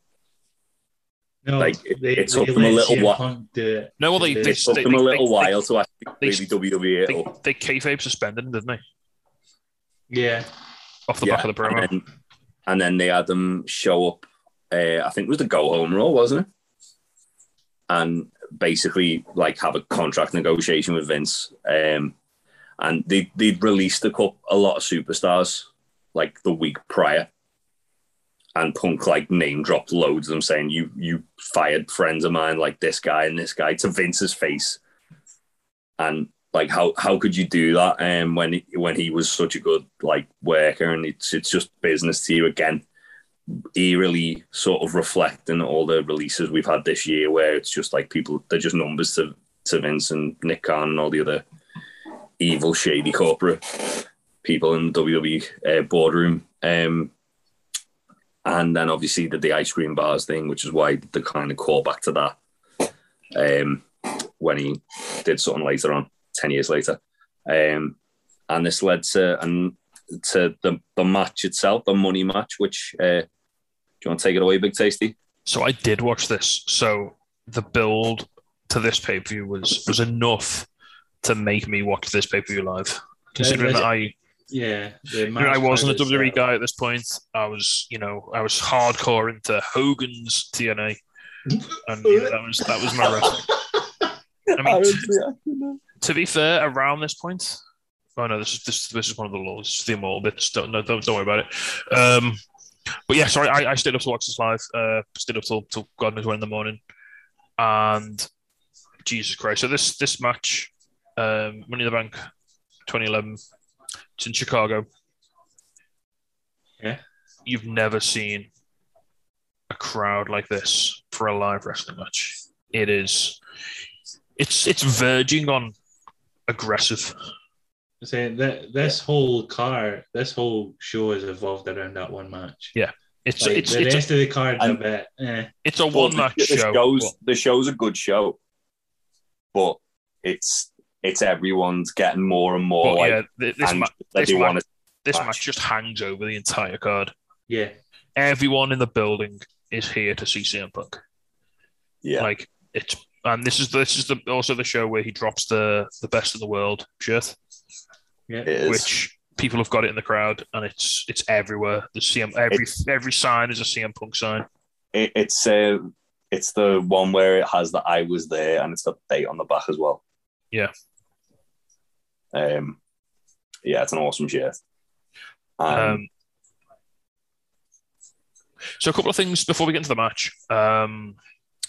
No, Like, it- it took them a little while- Punk do it. No, well, they It they, took they, them a little they- while to actually they- really WWE it They, up. they kayfabe suspended him, didn't they? Yeah, Off the Yeah, back of the promo. and then, and then they had them show up. Uh, I think it was the go home rule, wasn't it? And basically, like, have a contract negotiation with Vince. Um, and they they'd released a couple, a lot of superstars like the week prior, and Punk like name dropped loads of them saying you you fired friends of mine like this guy and this guy to Vince's face, and like how how could you do that? And um, when he, when he was such a good like worker and it's it's just business to you again. Eerily sort of reflecting all the releases we've had this year, where it's just like people they're just numbers to to Vince and Nick Khan and all the other evil, shady corporate people in the WWE uh, boardroom. Um, and then obviously did the ice cream bars thing, which is why the kind of call back to that um, when he did something later on, ten years later. Um, and this led to and to the, the match itself, the money match. Which uh, do you want to take it away, Big Tasty? So I did watch this. So the build to this pay per view was was enough to make me watch this pay per view live. Considering that I yeah, I wasn't a WWE guy at this point. I was, you know, I was hardcore into Hogan's TNA, and you know, that was that was my wrestling. I mean, to, to, be fair, around this point, oh no, this is this, this is one of the laws, the immortal bits. Don't no, don't, don't worry about it. Um, but yeah, sorry, I, I stayed up to watch this live. Uh, stayed up till, till God knows when in the morning, and Jesus Christ! So this this match, um, Money in the Bank, 2011 it's in Chicago. Yeah. You've never seen a crowd like this for a live wrestling match. It is it's it's verging on aggressive. I Saying that this whole car, this whole show has evolved around that one match. Yeah. It's like, it's the it's rest a, of the cards a bit. Eh. It's a one match the, show. Show's, the show's a good show, but it's it's everyone's getting more and more but like yeah, this, ma- this, want match, this match. match just hangs over the entire card. Yeah. Everyone in the building is here to see CM Punk. yeah Like it's and this is this is the, also the show where he drops the the best in the world shirt, Yeah. it is. which people have got it in the crowd, and it's it's everywhere. The CM every every sign is a CM Punk sign. It, it's uh, it's the one where it has the I was there and it's got the date on the back as well. Yeah. Um, yeah, it's an awesome shirt. Um, Um, so a couple of things before we get into the match. Um,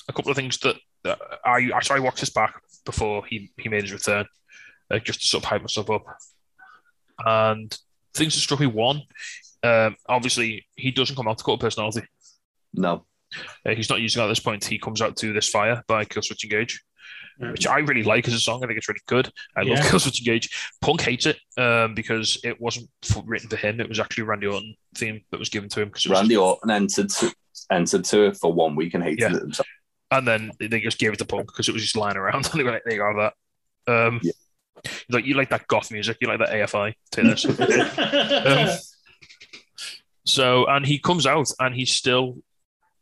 a couple of things that, that I actually I watched this back before he, he made his return, uh, just to sort of hype myself up. And things that struck me one, um, obviously he doesn't come out to cut a personality. no, Uh, he's not using it at this point. He comes out to this fire by Killswitch Engage, Mm. which I really like as a song. I think it's really good. I love Yeah. Killswitch Engage. Punk hates it um, because it wasn't f- written for him. It was actually Randy Orton theme that was given to him. 'cause it was- Randy Orton entered to, entered to it for one week and hated Yeah. it himself. and then they just gave it to Punk because it was just lying around. and they were like, "There you go, that." Um, Yeah. Like you like that goth music, you like that AFI. Take this. Um, So, and he comes out and he's still,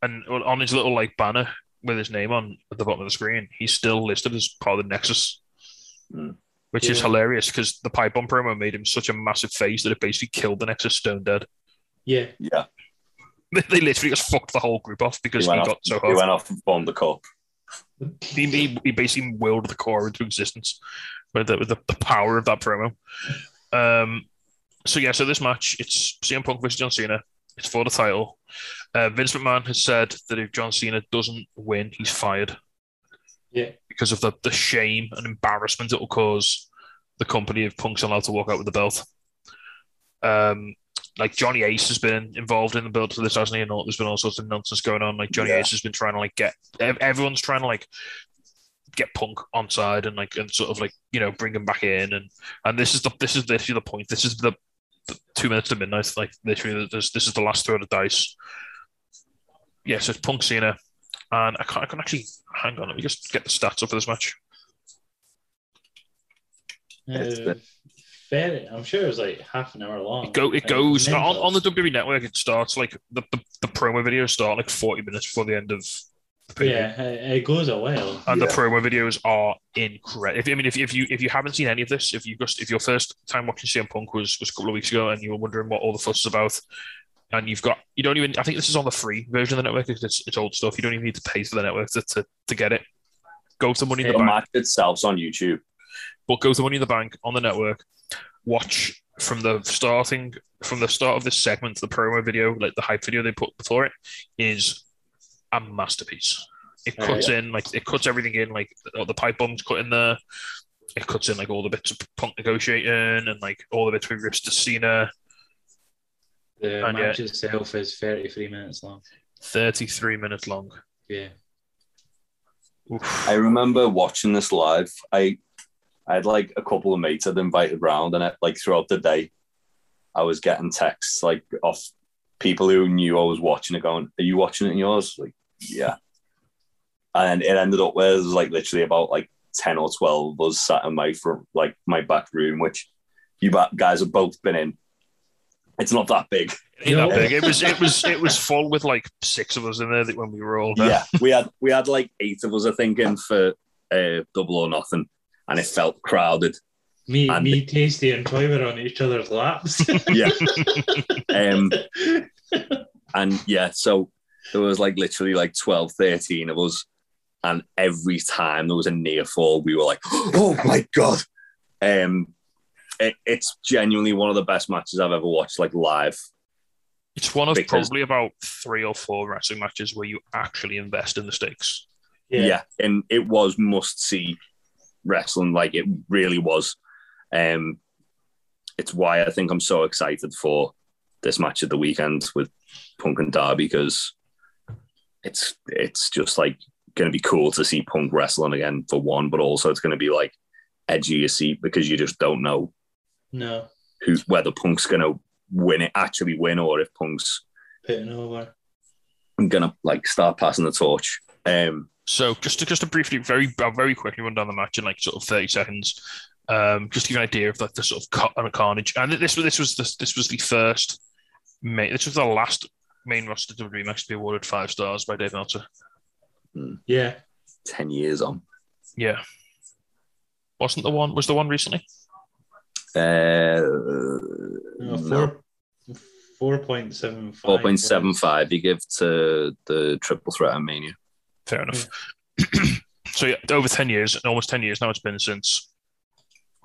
and on his little like banner with his name on at the bottom of the screen, he's still listed as part of the Nexus, Mm. which is hilarious because the pipe bomb promo made him such a massive face that it basically killed the Nexus stone dead. yeah. Yeah, They, they literally just fucked the whole group off because he he, went, got off, so he hot. went off and formed the cup. He, he, he basically willed the Corre into existence with the, with the, the power of that promo. Um, so yeah, so this match it's CM Punk versus John Cena. It's for the title. Uh, Vince McMahon has said that if John Cena doesn't win, he's fired Yeah. because of the, the shame and embarrassment it will cause the company if Punk's allowed to walk out with the belt. Um, like Johnny Ace has been involved in the build to this, hasn't he? And all, there's been all sorts of nonsense going on. Like Johnny Yeah. Ace has been trying to like get everyone's trying to like get Punk on side and like and sort of like you know bring him back in and and this is the this is literally the point. This is the two minutes to midnight. Like literally, this this is the last throw of the dice. Yeah, so it's Punk Cena, and I can I can actually hang on. Let me just get the stats up for this match. It's Uh, the- I'm sure it was like half an hour long. It go it Like, goes on, on the WWE network. It starts like the, the, the promo videos start like forty minutes before the end of the. Yeah, it, it goes a while. and the promo videos are incredible. If I mean, if, if you if you haven't seen any of this, if you just if your first time watching CM Punk was was a couple of weeks ago, and you were wondering what all the fuss is about, and you've got you don't even I think this is on the free version of the network. It's it's old stuff. You don't even need to pay for the network to to, to get it. Go to Money in The the Bank, match itself's on YouTube. but go to Money in the Bank on the network. Watch from the starting from the start of this segment, the promo video, like the hype video they put before it, is a masterpiece. It Oh, cuts in like it cuts everything in like all the pipe bombs cut in there. It cuts in like all the bits of punk negotiating and like all the bits where he rips to Cena. The And match itself is 33 minutes long. Thirty three minutes long. Yeah. Oof. I remember watching this live. I I had like a couple of mates I'd invited round, and I, like throughout the day, I was getting texts like off people who knew I was watching it, going, "Are you watching it in yours?" Like, yeah. And it ended up where it was like literally about like ten or twelve of us sat in my front, like my back room, which you guys have both been in. It's not that big. Ain't that big. It was it was it was full with like six of us in there when we were all there. Yeah, we had we had like eight of us, I think, in for uh, double or nothing, and it felt crowded. Me, And- me, Tasty, and Toy were on each other's laps. Yeah. Um, and yeah, so there was like literally like 12, 13 of us. And every time there was a near fall, we were like, oh my God. Um, it, it's genuinely one of the best matches I've ever watched, like live. It's one of Because- probably about three or four wrestling matches where you actually invest in the stakes. Yeah. And it was must see wrestling. Like it really was. Um, it's why I think I'm so excited for this match at the weekend with Punk and Darby because it's it's just like going to be cool to see Punk wrestling again for one, but also it's going to be like edgy your seat because you just don't know No, who whether Punk's going to win it, actually win, or if Punk's putting over. I'm going to like start passing the torch. Um, So just to just to briefly, very I'll very quickly run down the match in like sort of thirty seconds, um, just to give an idea of like the sort of cut and carnage. And this was this was the, this was the first, main, this was the last main roster WWE match to be awarded five stars by Dave Meltzer. Yeah. ten years on. Yeah, wasn't the one was the one recently? Uh, No, no. four, 4.75. Four point seven five. You give to the triple threat at Mania. Fair enough. so yeah, over ten years, almost ten years now. It's been since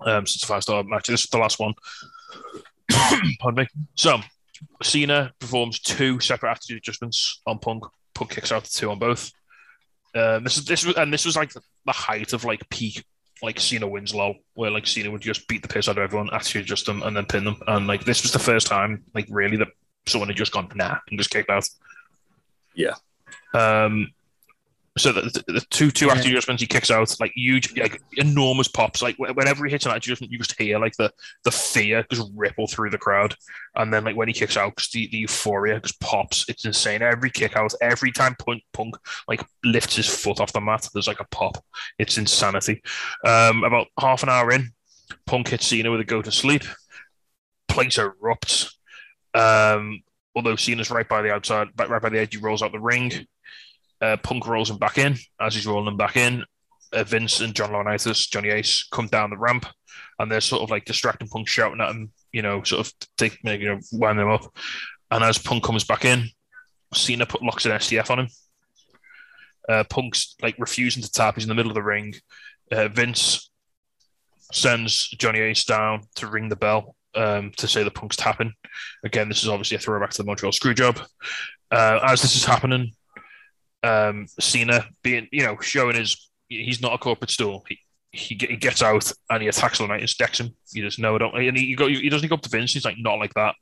um since the five star match. This is the last one. Pardon me. So Cena performs two separate attitude adjustments on Punk. Punk kicks out the two on both. Um, this is this was and this was like the height of like peak like Cena wins low, where like Cena would just beat the piss out of everyone, attitude adjust them, and then pin them. And like this was the first time, like really, that someone had just gone nah and just kicked out. Yeah. Um. So the, the, the two two Yeah. attitude adjustments, he kicks out like huge, like enormous pops. Like whenever he hits an attitude adjustment, you just hear like the the fear just ripple through the crowd. And then like when he kicks out, just the, the euphoria just pops. It's insane. Every kick out, every time Punk, Punk like lifts his foot off the mat, there's like a pop. It's insanity. Um, about half an hour in, Punk hits Cena with a go to sleep. Place erupts. Um, although Cena's right by the outside, right right by the edge, he rolls out the ring. Uh, Punk rolls him back in. As he's rolling him back in, uh, Vince and John Laurinaitis, Johnny Ace, come down the ramp, and they're sort of like distracting Punk, shouting at him, you know, sort of take, you know, wind them up. And as Punk comes back in, Cena put locks an STF on him. Uh, Punk's like refusing to tap. He's in the middle of the ring. Uh, Vince sends Johnny Ace down to ring the bell um, to say the Punk's tapping. Again, this is obviously a throwback to the Montreal Screwjob. Uh, as this is happening, um, Cena being, you know, showing his, he's not a corporate stool. He, he, he gets out and he attacks Laurinaitis, decks him. He just no, I don't. And he, he, go, he doesn't go up to Vince. He's like, not like that.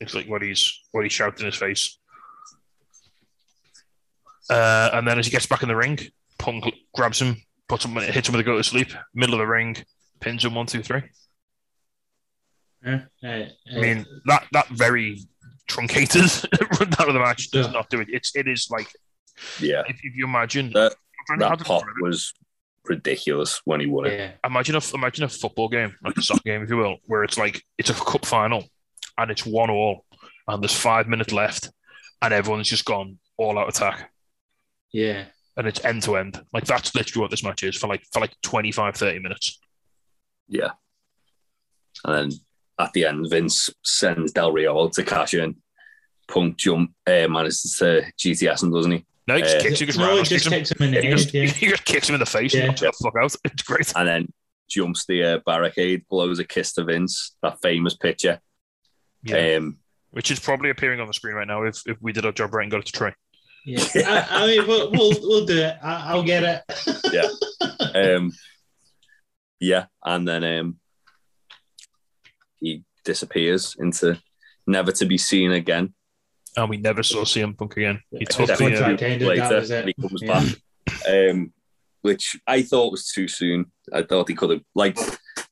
It's like what he's what he shouted in his face. Uh, and then as he gets back in the ring, Punk grabs him, puts him, hits him with a go to sleep, middle of the ring, pins him one, two, three. Yeah. Uh, I mean, that that very truncated rundown of the match does Yeah. not do it. It's it is like Yeah, if, if you imagine That- I'm trying to- how that to pop was ridiculous when he won it. yeah. imagine a imagine a football game, like a soccer game, if you will, where it's like it's a cup final and it's one all, and there's five minutes left, and everyone's just gone all out attack, Yeah. and it's end to end. Like that's literally what this match is for like for like 25, 30 minutes. Yeah. And then at the end, Vince sends Del Rio out to cash in. Punk jump uh, manages to GTS him, doesn't he? No, he just Uh, kicks, he just no, round it kicks him. kicks him in the head. just, Yeah. he just kicks him in the face Yeah. and knocks him the fuck out. It's great. And then jumps the uh, barricade, blows a kiss to Vince, that famous picture. Yeah. Um, Which is probably appearing on the screen right now if, if we did our job right and got it to try. Yeah, I, I mean, we'll, we'll we'll do it. I, I'll get it. um, yeah, and then um, he disappears into never to be seen again. And we never saw CM Punk again. He Yeah. took His the, uh, contract ended, that later, was it. and he comes Yeah. back, um, which I thought was too soon. I thought he could have like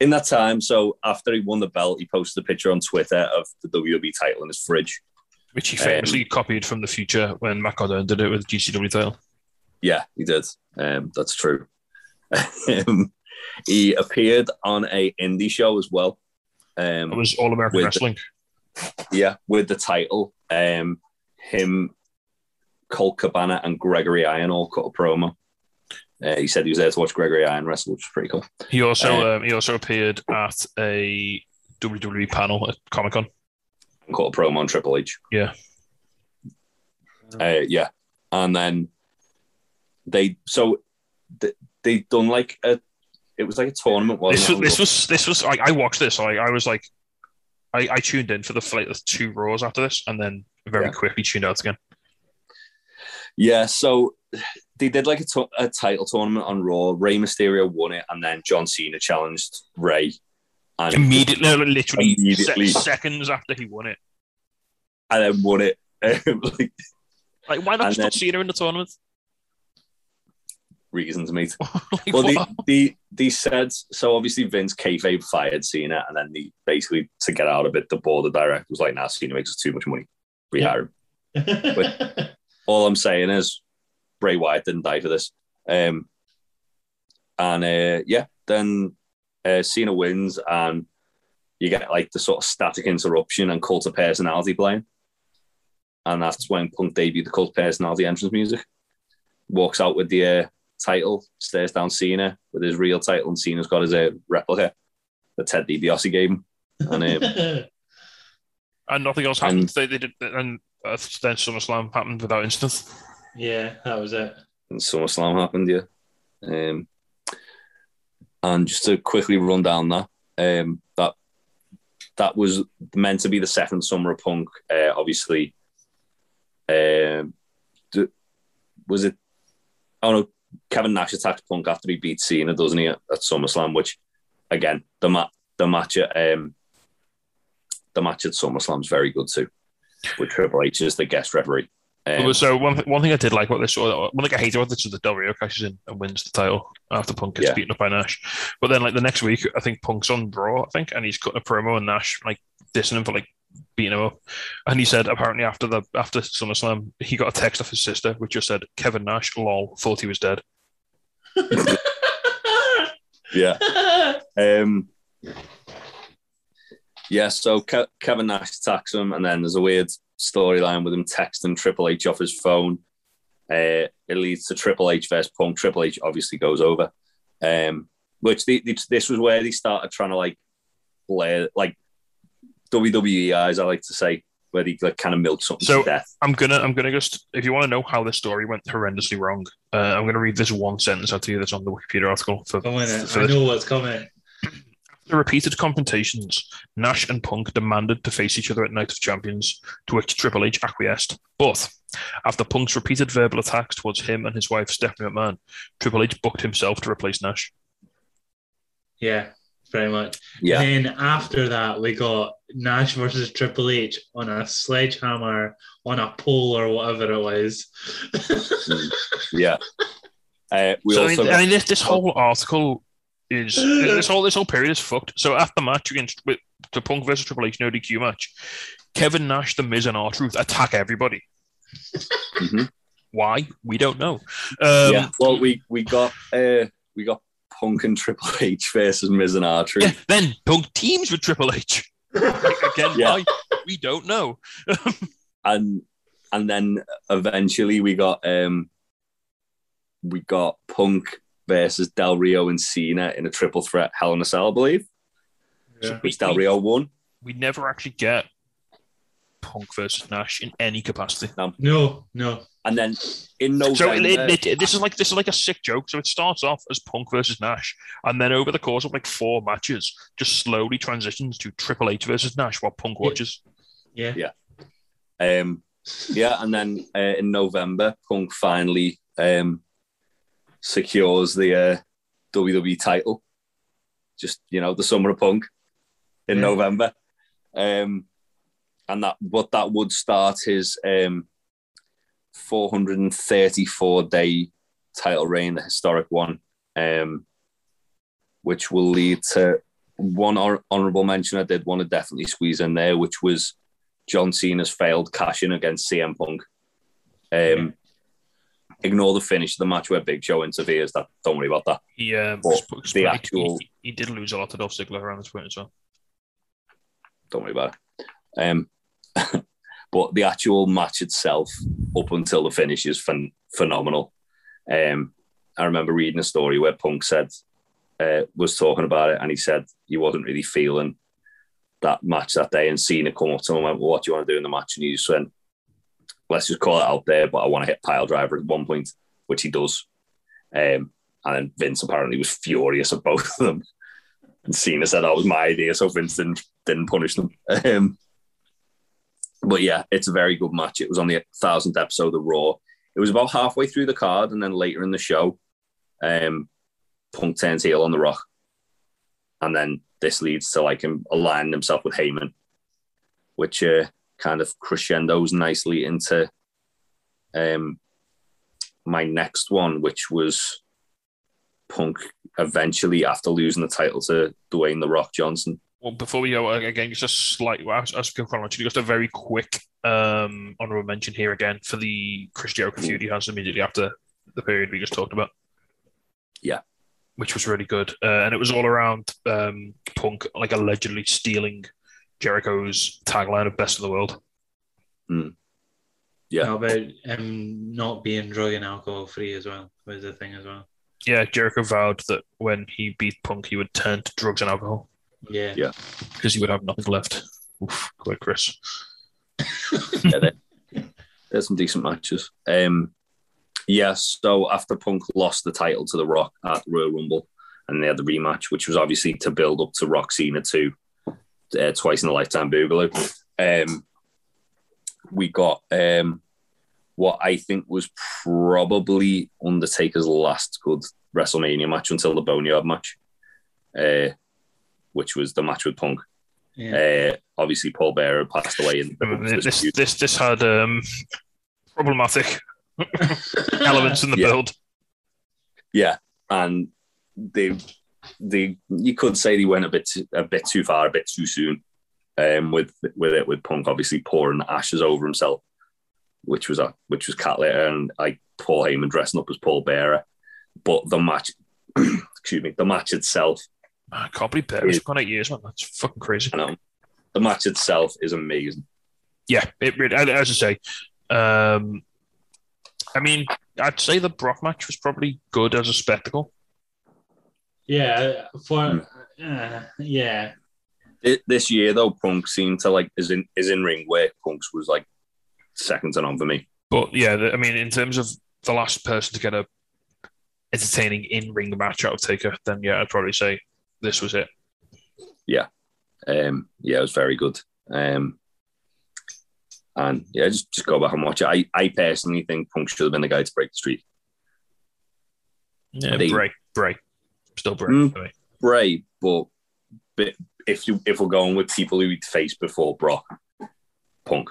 in that time. So after he won the belt, he posted a picture on Twitter of the WWE title in his fridge. which he Um, famously copied from the future when Matt Cardona did it with the GCW title. Yeah, he did. Um, that's true. um, he appeared on a indie show as well. Um, It was All American With- Wrestling. Yeah, with the title. Um, him, Colt Cabana, and Gregory Iron all cut a promo. Uh, he said he was there to watch Gregory Iron wrestle, which was pretty cool. He also Uh, um, he also appeared at a WWE panel at Comic Con. And cut a promo on Triple H. Yeah. Uh, yeah, and then they so th- they done like a. It was like a tournament, wasn't This was this was this was I, I watched this. I, I was like, I, I tuned in for the flight the two rows after this, and then very Yeah. quickly tuned out again. Yeah, so they did like a, title tournament on Raw. Rey Mysterio won it, and then John Cena challenged Rey. And Immediately, literally Immediately. se- seconds after he won it. and then won it. Like, Like, why not just put Cena in the tournament? Reasons, mate. Like, Well, the, the they said so. Obviously, Vince kayfabe fired Cena, and then the basically to get out of it, the board of directors was like, "Nah, Cena makes us too much money. We Yeah. hire him." But all I'm saying is, Bray Wyatt didn't die for this. Um, and uh, yeah, then uh, Cena wins, and you get like the sort of static interruption and cult of personality playing. And that's when Punk debuted the cult personality entrance music. Walks out with the uh, title, stares down Cena with his real title, and Cena's got his uh, replica that Ted DiBiase gave him. And um, and nothing else and- happened. They, they did, and uh, then SummerSlam happened without incident. yeah, that was it. and SummerSlam happened, yeah. Um, and just to quickly run down that, um, that that was meant to be the second summer of Punk. Uh, obviously, um, d- was it? Oh no, Kevin Nash attacks Punk after he beats Cena, doesn't he, at, at SummerSlam? Which, again, the ma- the match at um, the match at SummerSlam is very good too, with Triple H as the guest referee. Um, so one, th- one thing I did like what this, one thing I hated about this was that Del Rio cashes in and wins the title after Punk gets Yeah. beaten up by Nash. But then like the next week, I think Punk's on Raw, I think, and he's cutting a promo and Nash like dissing him for like beating him up. And he said apparently after the after SummerSlam, he got a text off his sister which just said Kevin Nash, lol, thought he was dead. Yeah. Um, yeah, so Ke- Kevin Nash attacks him, and then there's a weird storyline with him texting Triple H off his phone. Uh, it leads to Triple H versus Punk. Triple H obviously goes over, um, which the, the- this was where they started trying to like play like WWE eyes, I like to say, where he like kind of milk something So- to death. I'm gonna I'm gonna just if you want to know how this story went horrendously wrong, uh, I'm gonna read this one sentence out to you that's on the Wikipedia article for, Come on, in. for I this. know what's coming. After repeated confrontations, Nash and Punk demanded to face each other at Night of Champions, to which Triple H acquiesced. But after Punk's repeated verbal attacks towards him and his wife Stephanie McMahon, Triple H booked himself to replace Nash. Yeah, very much. Yeah, then after that, we got Nash versus Triple H on a sledgehammer on a pole or whatever it was. yeah. Uh, we so I mean, got- I mean, this this whole article is this whole this whole period is fucked. So after the match against with the Punk versus Triple H no DQ match, Kevin Nash, The Miz, and R Truth attack everybody. Mhm. Why we don't know. Um, yeah. Well, we we got uh, we got Punk and Triple H versus Miz and R Truth. Yeah, then Punk teams with Triple H. Again, Yeah. why? We don't know. and and then eventually we got um we got Punk versus Del Rio and Cena in a triple threat Hell in a Cell, I believe, Yeah. which Del Rio won. We never actually get Punk versus Nash in any capacity. No, no. And then in So November, it, it, it- this is like this is like a sick joke. So it starts off as Punk versus Nash, and then over the course of like four matches, just slowly transitions to Triple H versus Nash while Punk watches. Yeah. watches. Yeah. Um, yeah, and then uh, in November, Punk finally um, secures the uh, WWE title. Just you know, the summer of Punk in Yeah. November, um, and that what that would start his um, 434 day title reign, the historic one, um, which will lead to one hon- honorable mention I did want to definitely squeeze in there, which was John Cena's failed cash in against CM Punk. Um, Ignore the finish of the match where Big Show interferes. That don't worry about that. He, um, But the actual- he, he did lose a lot to Dolph Ziggler around this point as well. Don't worry about it. Um, but the actual match itself, up until the finish, is phen- phenomenal. Um, I remember reading a story where Punk said uh, was talking about it, and he said he wasn't really feeling that match that day. And Cena come up to him and went, well, "What do you want to do in the match?" And he just went, "Let's just call it out there, but I want to hit pile driver at one point," which he does. Um, and Vince apparently was furious at both of them. And Cena said that was my idea, so Vince didn't, didn't punish them. Um, but yeah, it's a very good match. It was on the thousandth episode of Raw. It was about halfway through the card, and then later in the show, um, Punk turns heel on the Rock, and then this leads to like him aligning himself with Heyman, which uh, kind of crescendos nicely into um, my next one, which was Punk eventually after losing the title to Dwayne the Rock Johnson. Well, before we go uh, again, just a slight, well, as, as we go chronologically, just a very quick um, honorable mention here again for the Chris Jericho feud he has immediately after the period we just talked about. Yeah. which was really good, uh, and it was all around um, Punk like allegedly stealing Jericho's tagline of "Best of the World." Yeah. How about um, not being drug and alcohol free as well? Was the thing as well. Yeah, Jericho vowed that when he beat Punk, he would turn to drugs and alcohol Yeah. Yeah. because you would have nothing left. Oof, quick, Chris. yeah, there- there's some decent matches. Um, yes, so after Punk lost the title to The Rock at Royal Rumble, and they had the rematch, which was obviously to build up to Rock Cena 2, uh, twice in a lifetime Boogaloo. Um, we got um, what I think was probably Undertaker's last good WrestleMania match until the Boneyard match, uh, which was the match with Punk. Yeah. Uh, obviously, Paul Bearer passed away in Mm, This this this had um, problematic elements in the Yeah. build. Yeah, and they they you could say they went a bit too, a bit too far, a bit too soon, um, with with it with Punk obviously pouring ashes over himself, which was a which was cat litter, and like Paul Heyman dressing up as Paul Bearer, but the match, excuse me, the match itself, I can't believe Bear has gone eight years, man. That's fucking crazy. you know, the match itself is amazing. Yeah, it really, as I say, um, I mean, I'd say the Brock match was probably good as a spectacle. Yeah. For Hmm. uh, yeah. Thi- This year though, Punk seemed to like is in is in ring work. Punk's was like second to none for me. But yeah, the, I mean, in terms of the last person to get a entertaining in ring match out of Taker, then yeah, I'd probably say this was it. Yeah, um, yeah, it was very good. Um, and yeah, just, just go back and watch it. I, I personally think Punk should have been the guy to break the streak. Yeah, They- Bray, Bray, still Bray. Mm. for. Bray, but, but if you if we're going with people who we'd faced before Brock, Punk.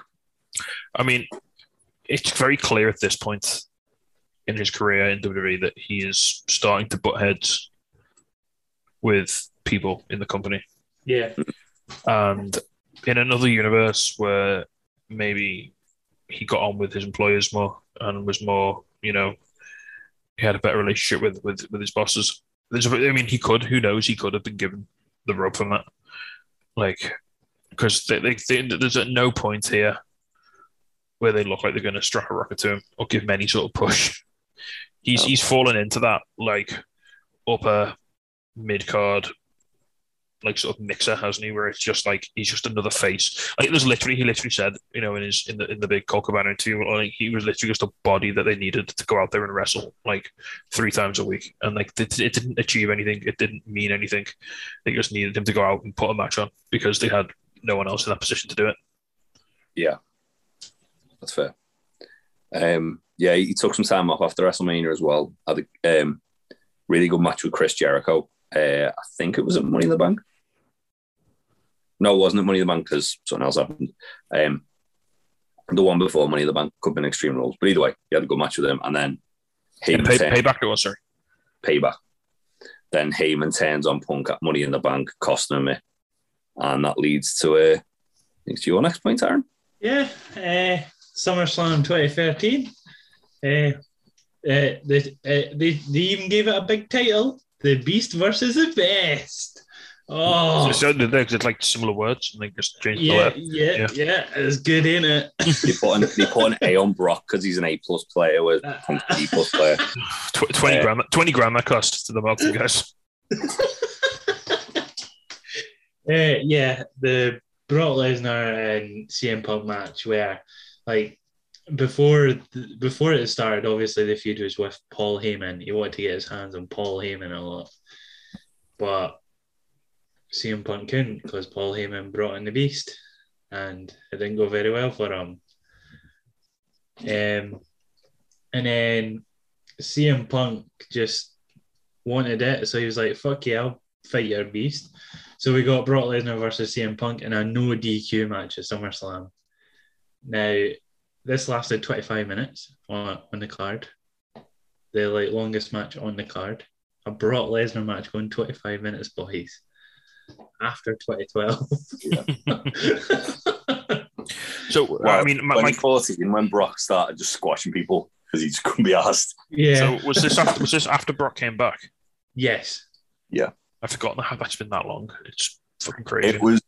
I mean, it's very clear at this point in his career in WWE that he is starting to butt heads with people in the company. Yeah. And in another universe where maybe he got on with his employers more and was more, you know, he had a better relationship with with, with his bosses. There's, a- I mean, he could. Who knows? He could have been given the rope from that. Like, because they, they, they, there's at no point here where they look like they're going to strap a rocket to him or give him any sort of push. He's No. he's fallen into that like upper mid card like sort of mixer, hasn't he? Where it's just like he's just another face. Like there's literally he literally said, you know, in his in the in the big Colt Cabana interview, like he was literally just a body that they needed to go out there and wrestle like three times a week, and like it, it didn't achieve anything. It didn't mean anything. They just needed him to go out and put a match on because they had no one else in that position to do it. Yeah, that's fair. Um, yeah, he took some time off after WrestleMania as well. Had a um, really good match with Chris Jericho. Uh, I think it was at Money in the Bank. No, it wasn't at Money in the Bank because something else happened. Um, the one before Money in the Bank could have been Extreme Rules, but either way, he had a good match with him, and then Yeah, Heyman pay, turned- payback it was sorry. payback. Then Heyman turns on Punk at Money in the Bank, costing him it, and that leads to a. I think it's your next point, Aaron. Yeah, uh, SummerSlam 2013. Uh, uh, they, uh, they, they even gave it a big title The Beast versus the Best. Oh, So, so they it's like similar words and they just changed the yeah, letter. yeah, Yeah. yeah, it's good, ain't it? They put an, they put an A on Brock because he's an A plus player, with Punk's a B plus player. Tw- Twenty Yeah. grand, twenty grand that cost to the Melton guys. Uh, yeah, the Brock Lesnar and CM Punk match where, like, before before it started, obviously the feud was with Paul Heyman. He wanted to get his hands on Paul Heyman a lot, but CM Punk couldn't because Paul Heyman brought in the Beast, and it didn't go very well for him. Um, and then CM Punk just wanted it, so he was like, "Fuck yeah, I'll fight your Beast." So we got Brock Lesnar versus CM Punk in a no DQ match at SummerSlam. Now, this lasted 25 minutes on, on the card. The like longest match on the card. A Brock Lesnar match going 25 minutes, boys. After 2012. So Well, uh, I mean, my, my, 2014, when Brock started just squashing people because he just couldn't be asked. yeah. so was this after was this after Brock came back? yes. Yeah. I've forgotten how that's been that long. It's fucking crazy. It was,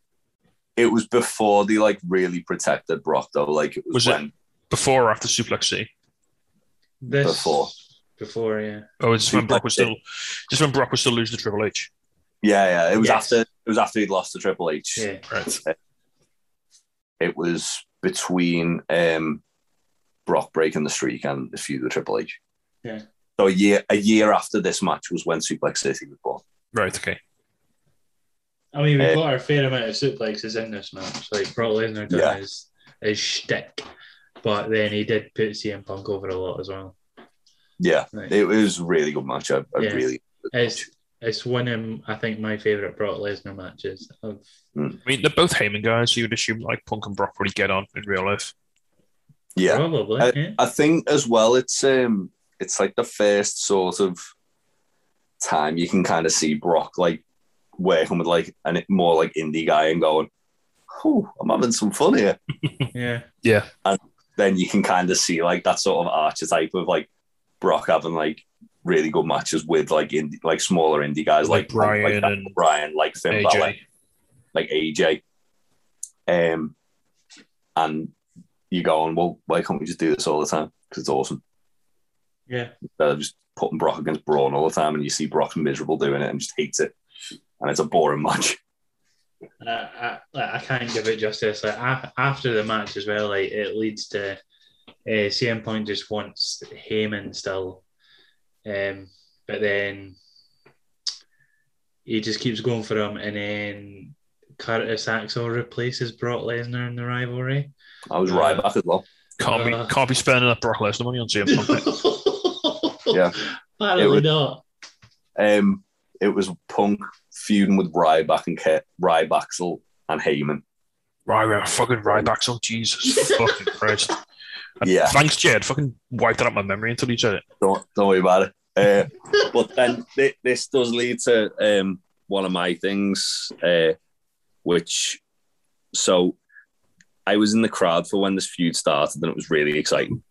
it was before they like really protected Brock though. Like it was, Was it? When Before or after Suplex City? This Before. Before, yeah. Oh, it's when Brock was still just when Brock was still losing to Triple H. yeah, yeah. It was Yes. after it was after he'd lost to Triple H. Yeah. Right. It was between um, Brock breaking the streak and the feud with Triple H. Yeah. So a year a year after this match was when Suplex City was born. Right. Okay. I mean, we Uh, got our fair amount of suplexes in this match. Like Brock Lesnar done Yeah. his his shtick, but then he did put CM Punk over a lot as well. Yeah, Right. it was really good match. I, I Yeah. really It's it's one of I think my favorite Brock Lesnar matches. Of I mean, they're both Heyman guys. You'd assume like Punk and Brock probably get on in real life. yeah. probably. I, yeah. I think as well, it's um, it's like the first sort of time you can kind of see Brock like working with like a more like indie guy and going, "Oh, I'm having some fun here." yeah. Yeah. Then you can kind of see like that sort of archetype of like Brock having like really good matches with like indie, like smaller indie guys Like like Bryan like and Bryan, like Finn Balor, AJ. like AJ. Um, and you going, well, why can't we just do this all the time? Because it's awesome. Yeah. Instead of just putting Brock against Braun all the time, and you see Brock miserable doing it and just hates it, and it's a boring match. I, I, I can't give it justice. Like after the match as well, like it leads to uh, CM Punk just wants Heyman still, um, but then he just keeps going for him, and then Curtis Axel replaces Brock Lesnar in the rivalry. I was Uh, Ryback as well. Can't be Uh. can't be spending that Brock Lesnar money on CM Punk. Yeah. apparently It was- not. Um, it was Punk feuding with Ryback and Ke- Rybaxel and Heyman. right, fucking Ryback. Oh Jesus, fucking Christ. Yeah. Thanks, Jed. Fucking wiped that out my memory until you said it. Don't don't worry about it. Uh, but then thi- this does lead to um, one of my things, uh, which so I was in the crowd for when this feud started, and it was really exciting.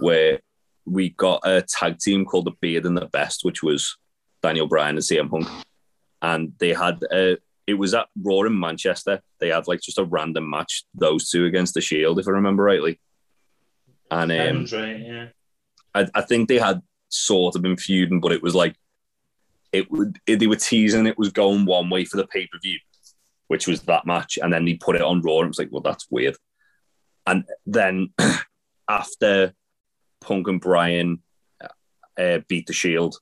Where we got a tag team called the Beard and the Best, which was Daniel Bryan and CM Punk, and they had uh, it was at Raw in Manchester. They had like just a random match, those two against the Shield, if I remember rightly. And um, right, yeah. I, I think they had sort of been feuding, but it was like it would it, they were teasing it was going one way for the pay per view, which was that match, and then he put it on Raw, and it was like, well, that's weird. And then after Punk and Bryan uh, beat the Shield,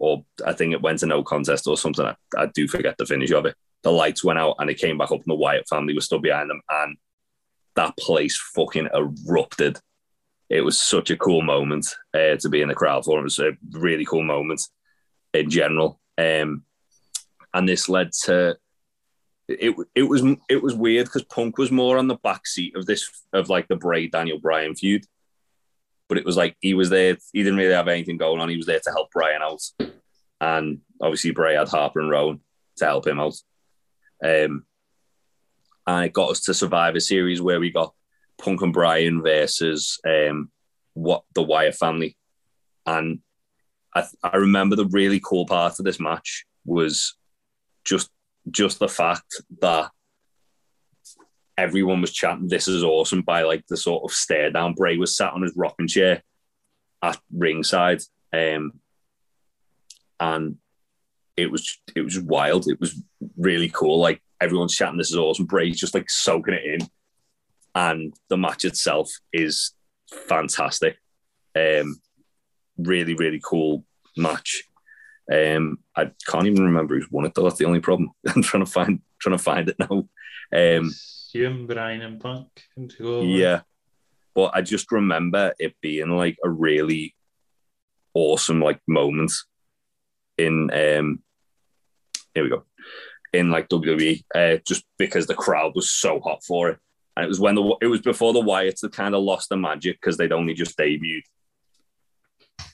or I think it went to no contest or something. I, I do forget the finish of it. The lights went out and it came back up, and the Wyatt family was still behind them, and that place fucking erupted. It was such a cool moment uh, to be in the crowd for. It was a really cool moment in general, um, and this led to it. It was it was weird because Punk was more on the back seat of this of like the Bray Daniel Bryan feud, but it was like he was there. He didn't really have anything going on. He was there to help Bryan out, and obviously Bray had Harper and Rowan to help him out. Um, and it got us to Survivor Series where we got Punk and Bryan versus um, what the Wyatt family, and I, I remember the really cool part of this match was just just the fact that everyone was chatting, "This is awesome" by like the sort of stare down. Bray was sat on his rocking chair at ringside, um, and it was it was wild. It was really cool. Like everyone's chatting, "This is awesome." Bray's just like soaking it in, and the match itself is fantastic. Um, really, really cool match. Um, I can't even remember who's won it though. That's the only problem. I'm trying to find trying to find it now. Um, Hume, Bryan, and Punk. to go over. yeah, but I just remember it being like a really awesome like moment in um. Here we go. In like WWE, uh, just because the crowd was so hot for it, and it was when the it was before the Wyatts had kind of lost the magic because they'd only just debuted,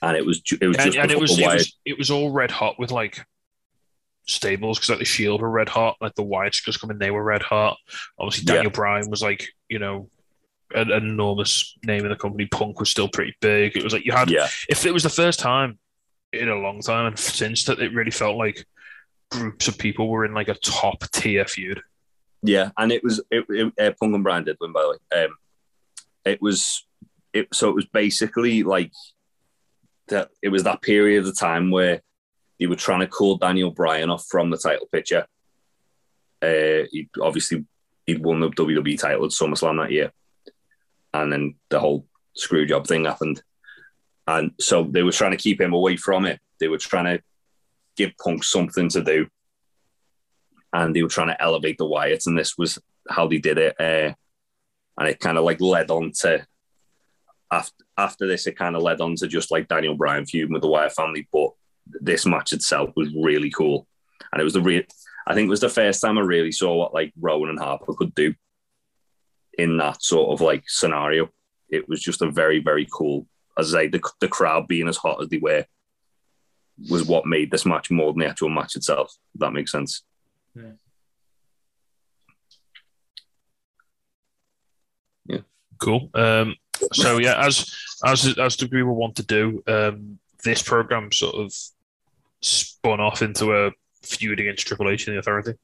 and it was it was and, just and it was it was it was all red hot with like stables because like the Shield were red hot, like the Wyatts just coming, they were red hot. Obviously, Yeah. Daniel Bryan was like you know an, an enormous name in the company. Punk was still pretty big. It was like you had yeah, if it was the first time in a long time and since that it really felt like groups of people were in like a top tier feud. Yeah, and it was it, it uh, Punk and Bryan did win by the way. Um, it was it so it was basically like that. It was that period of time where they were trying to cool Daniel Bryan off from the title picture. Uh, he obviously he'd won the WWE title at SummerSlam that year, and then the whole screw job thing happened, and so they were trying to keep him away from it. They were trying to give Punk something to do and they were trying to elevate the Wyatts, and this was how they did it. Uh, and it kind of like led on to after after this, it kind of led on to just like Daniel Bryan feuding with the Wyatt family. But this match itself was really cool, and it was the real. I think it was the first time I really saw what like Rowan and Harper could do in that sort of like scenario. It was just a very very cool. As I say, the the crowd being as hot as they were was what made this match more than the actual match itself. If that makes sense. Yeah cool. Um, so yeah, as as as the we will want to do, um, this program sort of spun off into a feud against Triple H and the Authority.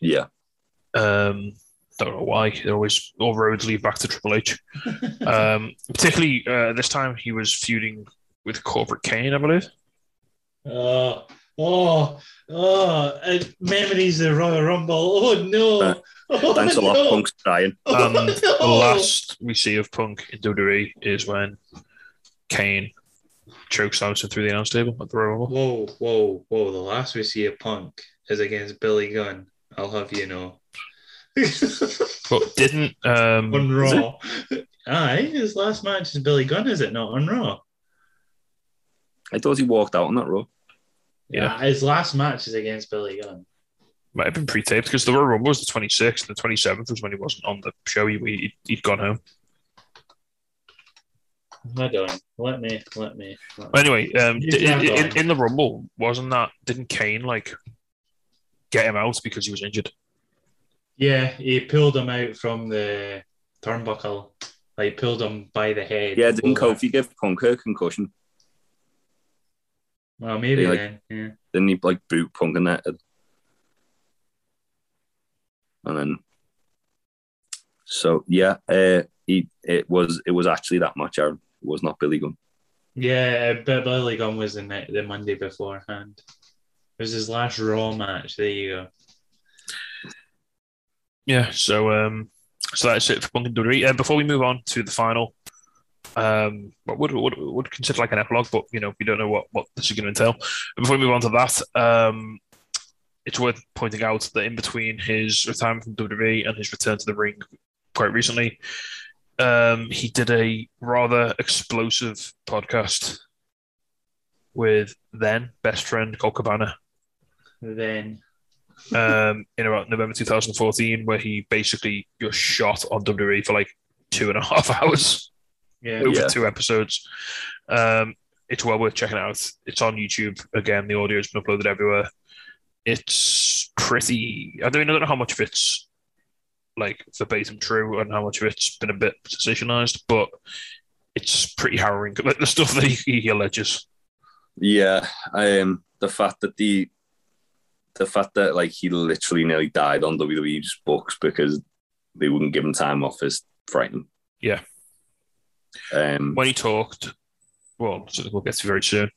Yeah. Um, don't know why. They always all roads lead back to Triple H. Um, particularly uh, this time, he was feuding with Corporate Kane, I believe. Oh, oh, oh, and memories of Royal Rumble. Oh no. Uh, oh, Thanks a lot, no. Punk's trying. Um, Oh, the last we see of Punk in WWE is when Kane chokeslams him through the announce table at the Royal Rumble. Whoa, whoa, whoa. The last we see of Punk is against Billy Gunn. I'll have you know. But didn't um, on Raw. Aye, his last match is Billy Gunn, is it not on Raw? I thought he walked out on that row. Yeah. his last match is against Billy Gunn. might have been pre-taped because the Royal Rumble was the 26th. The 27th was when he wasn't on the show. He, he, he'd gone home. Hold on. Let me, let me. Let me. But anyway, um, in, in, in the Rumble, wasn't that, didn't Kane like get him out because he was injured? Yeah, he pulled him out from the turnbuckle. Like pulled him by the head. Yeah, didn't over. Kofi give Punk a concussion? Well, maybe He, like- then. Yeah. Didn't he like boot Punk in that? And then, so yeah, uh, he it was it was actually that much, Aaron. It was not Billy Gunn. Yeah, but Billy Gunn was the night, the Monday beforehand. It was his last Raw match. There you go. yeah, so um, so that's it for Punk and WWE. Uh, before we move on to the final, um, what would would would consider like an epilogue, but you know we don't know what what this is going to entail. And before we move on to that, um, it's worth pointing out that in between his retirement from WWE and his return to the ring quite recently, um, he did a rather explosive podcast with then best friend Colt Cabana Then um, in about November 2014, where he basically just shot on WWE for like two and a half hours yeah, over Yeah. two episodes. Um, it's well worth checking out. It's on YouTube. Again, the audio's been uploaded everywhere. It's pretty. I don't, I don't know how much of it's like verbatim true and how much of it's been a bit sensationalized, but it's pretty harrowing. Like the stuff that he, he alleges. Yeah, um, the fact that the the fact that like he literally nearly died on WWE's books because they wouldn't give him time off is frightening. Yeah. Um, when he talked, well, we'll get to very soon,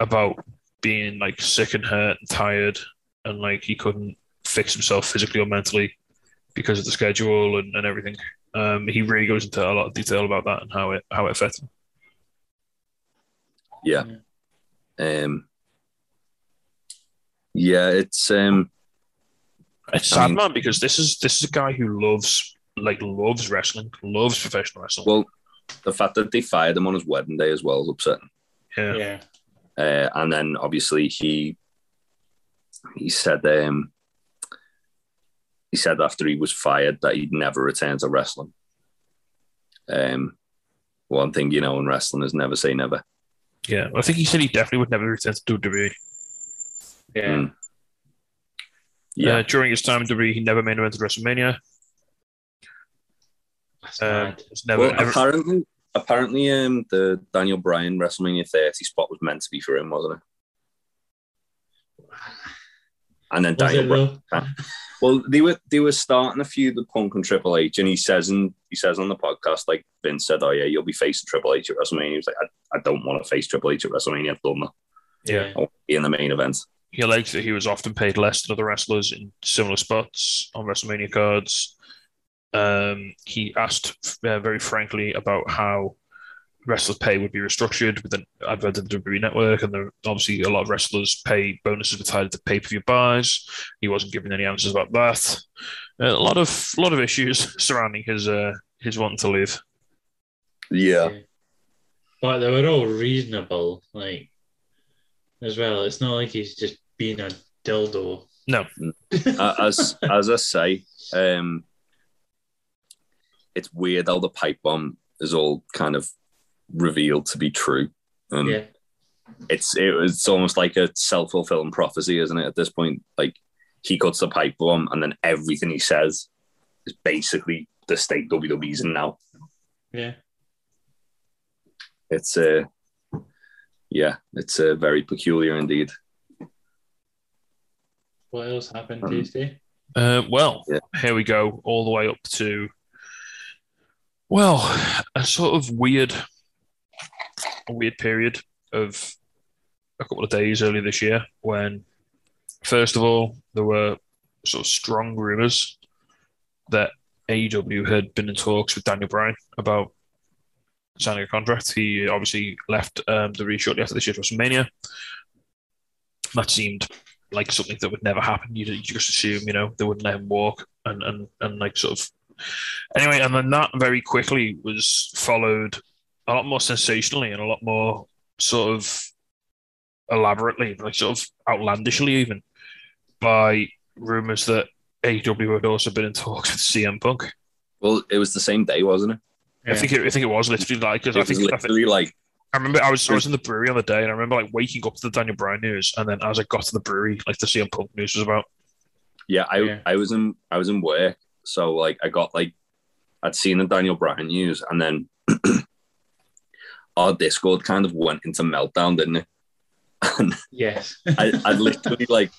about being like sick and hurt and tired, and like he couldn't fix himself physically or mentally because of the schedule and, and everything. Um, he really goes into a lot of detail about that and how it how it affected him. yeah. Um, yeah, it's um, It's I sad, mean- man, because this is this is a guy who loves like loves wrestling, loves professional wrestling. well, the fact that they fired him on his wedding day as well is upsetting. yeah. yeah, Uh, and then obviously he he said um, he said after he was fired that he'd never return to wrestling. Um, one thing you know in wrestling is never say never. yeah. I think he said he definitely would never return to WWE. yeah. Mm. Yeah, Uh, during his time in WWE, he never main evented WrestleMania. That's Um, never, well, never apparently, apparently, um, the Daniel Bryan WrestleMania 30 spot was meant to be for him, wasn't it? And then Was Daniel it Bryan. Well, they were they were starting a feud with Punk and Triple H, and he says and he says on the podcast, like Vince said, "Oh yeah, you'll be facing Triple H at WrestleMania." He was like, "I, I don't want to face Triple H at WrestleMania. I've done that. Yeah. I want to be in the main event." he alleged that he was often paid less than other wrestlers in similar spots on WrestleMania cards. Um, he asked uh, very frankly about how wrestlers' pay would be restructured with an advent of the WWE network, and there, obviously a lot of wrestlers' pay bonuses were tied to pay-per-view buys. He wasn't giving any answers about that. Uh, a lot of a lot of issues surrounding his uh, his wanting to leave. Yeah, But they were all reasonable, like as well. It's not like he's just being a dildo. No, as as I say, um, it's weird how the pipe bomb is all kind of revealed to be true. And Yeah, it's it, it's almost like a self fulfilling prophecy, isn't it? At this point, like he cuts the pipe bomb, and then everything he says is basically the state WWE's in now. yeah. It's uh, yeah, it's uh, very peculiar indeed. What else happened, Um, Tasty? Uh, well, Yeah. here we go, all the way up to, well, a sort of weird, a weird period of a couple of days earlier this year when, first of all, there were sort of strong rumors that AEW had been in talks with Daniel Bryan about signing a contract. He obviously left um, the re shortly after this year's WrestleMania. That seemed like something that would never happen. You you just assume, you know, they wouldn't let him walk and and and like sort of. Anyway, and then that very quickly was followed a lot more sensationally and a lot more sort of elaborately, like sort of outlandishly even, by rumors that AEW had also been in talks with CM Punk. Well, it was the same day, wasn't it? I think it, I think it was literally like because I was think, I think literally like I remember I was I was in the brewery on the day and I remember like waking up to the Daniel Bryan news and then as I got to the brewery like the CM Punk news was about. Yeah, I Yeah. I was in I was in work, so like I got like I'd seen the Daniel Bryan news, and then our Discord kind of went into meltdown, didn't it? And Yes. I I literally like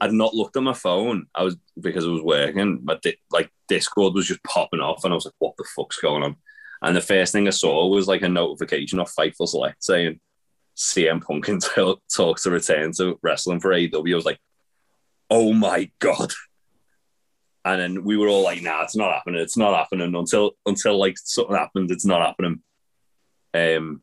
I'd not looked at my phone. I was because I was working, but di- like Discord was just popping off, and I was like, "What the fuck's going on?" And the first thing I saw was like a notification of Fightful Select saying CM Punk in tal- talks to return to wrestling for AEW. I was like, "Oh my god!" and then we were all like, "Nah, it's not happening. It's not happening." Until until like something happened, it's not happening. Um,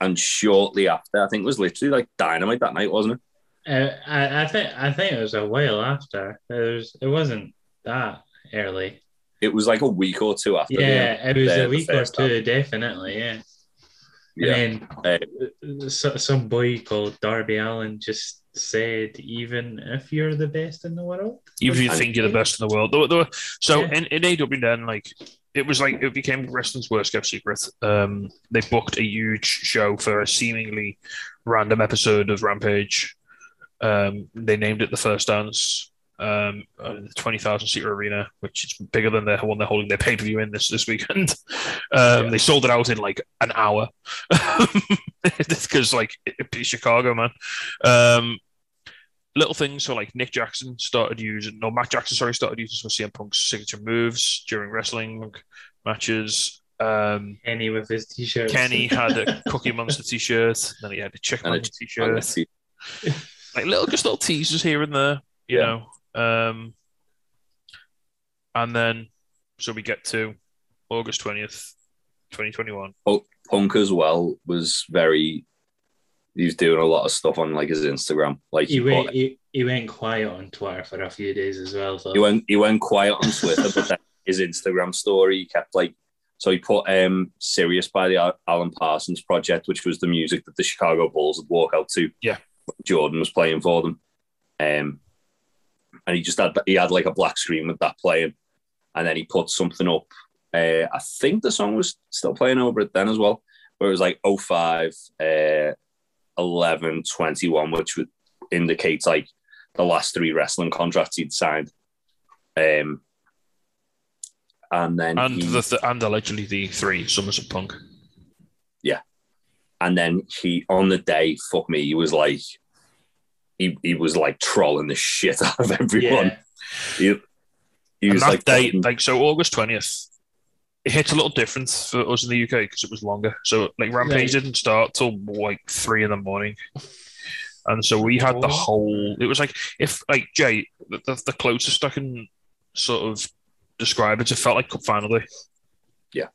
and shortly after, I think it was literally like dynamite that night, wasn't it? Uh, I, I think I think it was a while after. It was it wasn't that early. It was like a week or two after. the- Yeah, it was the- a week or first two, definitely. Yeah. yeah. And then so, some boy called Darby Allin just said, "Even if you're the best in the world, Even if you think you're the best in the world. There were- there were- so Yeah. in, in AW then, like it was like it became wrestling's worst kept secret. Um, they booked a huge show for a seemingly random episode of Rampage. Um, they named it the First Dance. Um, uh, the twenty thousand seater arena, which is bigger than the one they're holding their pay per view in this this weekend. Um, Yeah. They sold it out in like an hour because like it, it's Chicago, man. Um, little things. So like Nick Jackson started using, no, Matt Jackson, sorry, started using some CM Punk's signature moves during wrestling matches. Um, Kenny with his t-shirt." Kenny had a Cookie Monster t-shirt, then he had a Chick Monster t-shirt. let's. Like little, just little teasers here and there, you Yeah. know. Um, and then, so we get to August twentieth, twenty twenty one. Punk as well was very. He was doing a lot of stuff on like his Instagram. Like He he, went put, he, he went quiet on Twitter for a few days as well. So he went he went quiet on Twitter, but then his Instagram story he kept like so he put um "Sirius" by the Alan Parsons project, which was the music that the Chicago Bulls would walk out to. Yeah. Jordan was playing for them. Um and he just had he had like a black screen with that playing. And then he put something up. Uh, I think the song was still playing over it then as well, where it was like 05, uh, 11, 21, which would indicate like the last three wrestling contracts he'd signed. Um, and then And he, the th- and allegedly the three Summers of Punk. Yeah, and then he on the day, fuck me, he was like, he, he was like trolling the shit out of everyone. yeah, He, he and was that like, day, like so, August twentieth, it hits a little different for us in the UK because it was longer. So like Rampage Right. didn't start till like three in the morning, and so we had the Oh. whole. It was like if like Jay, the, the, the closest I can sort of describe it, it felt like Cup Final Day. Yeah.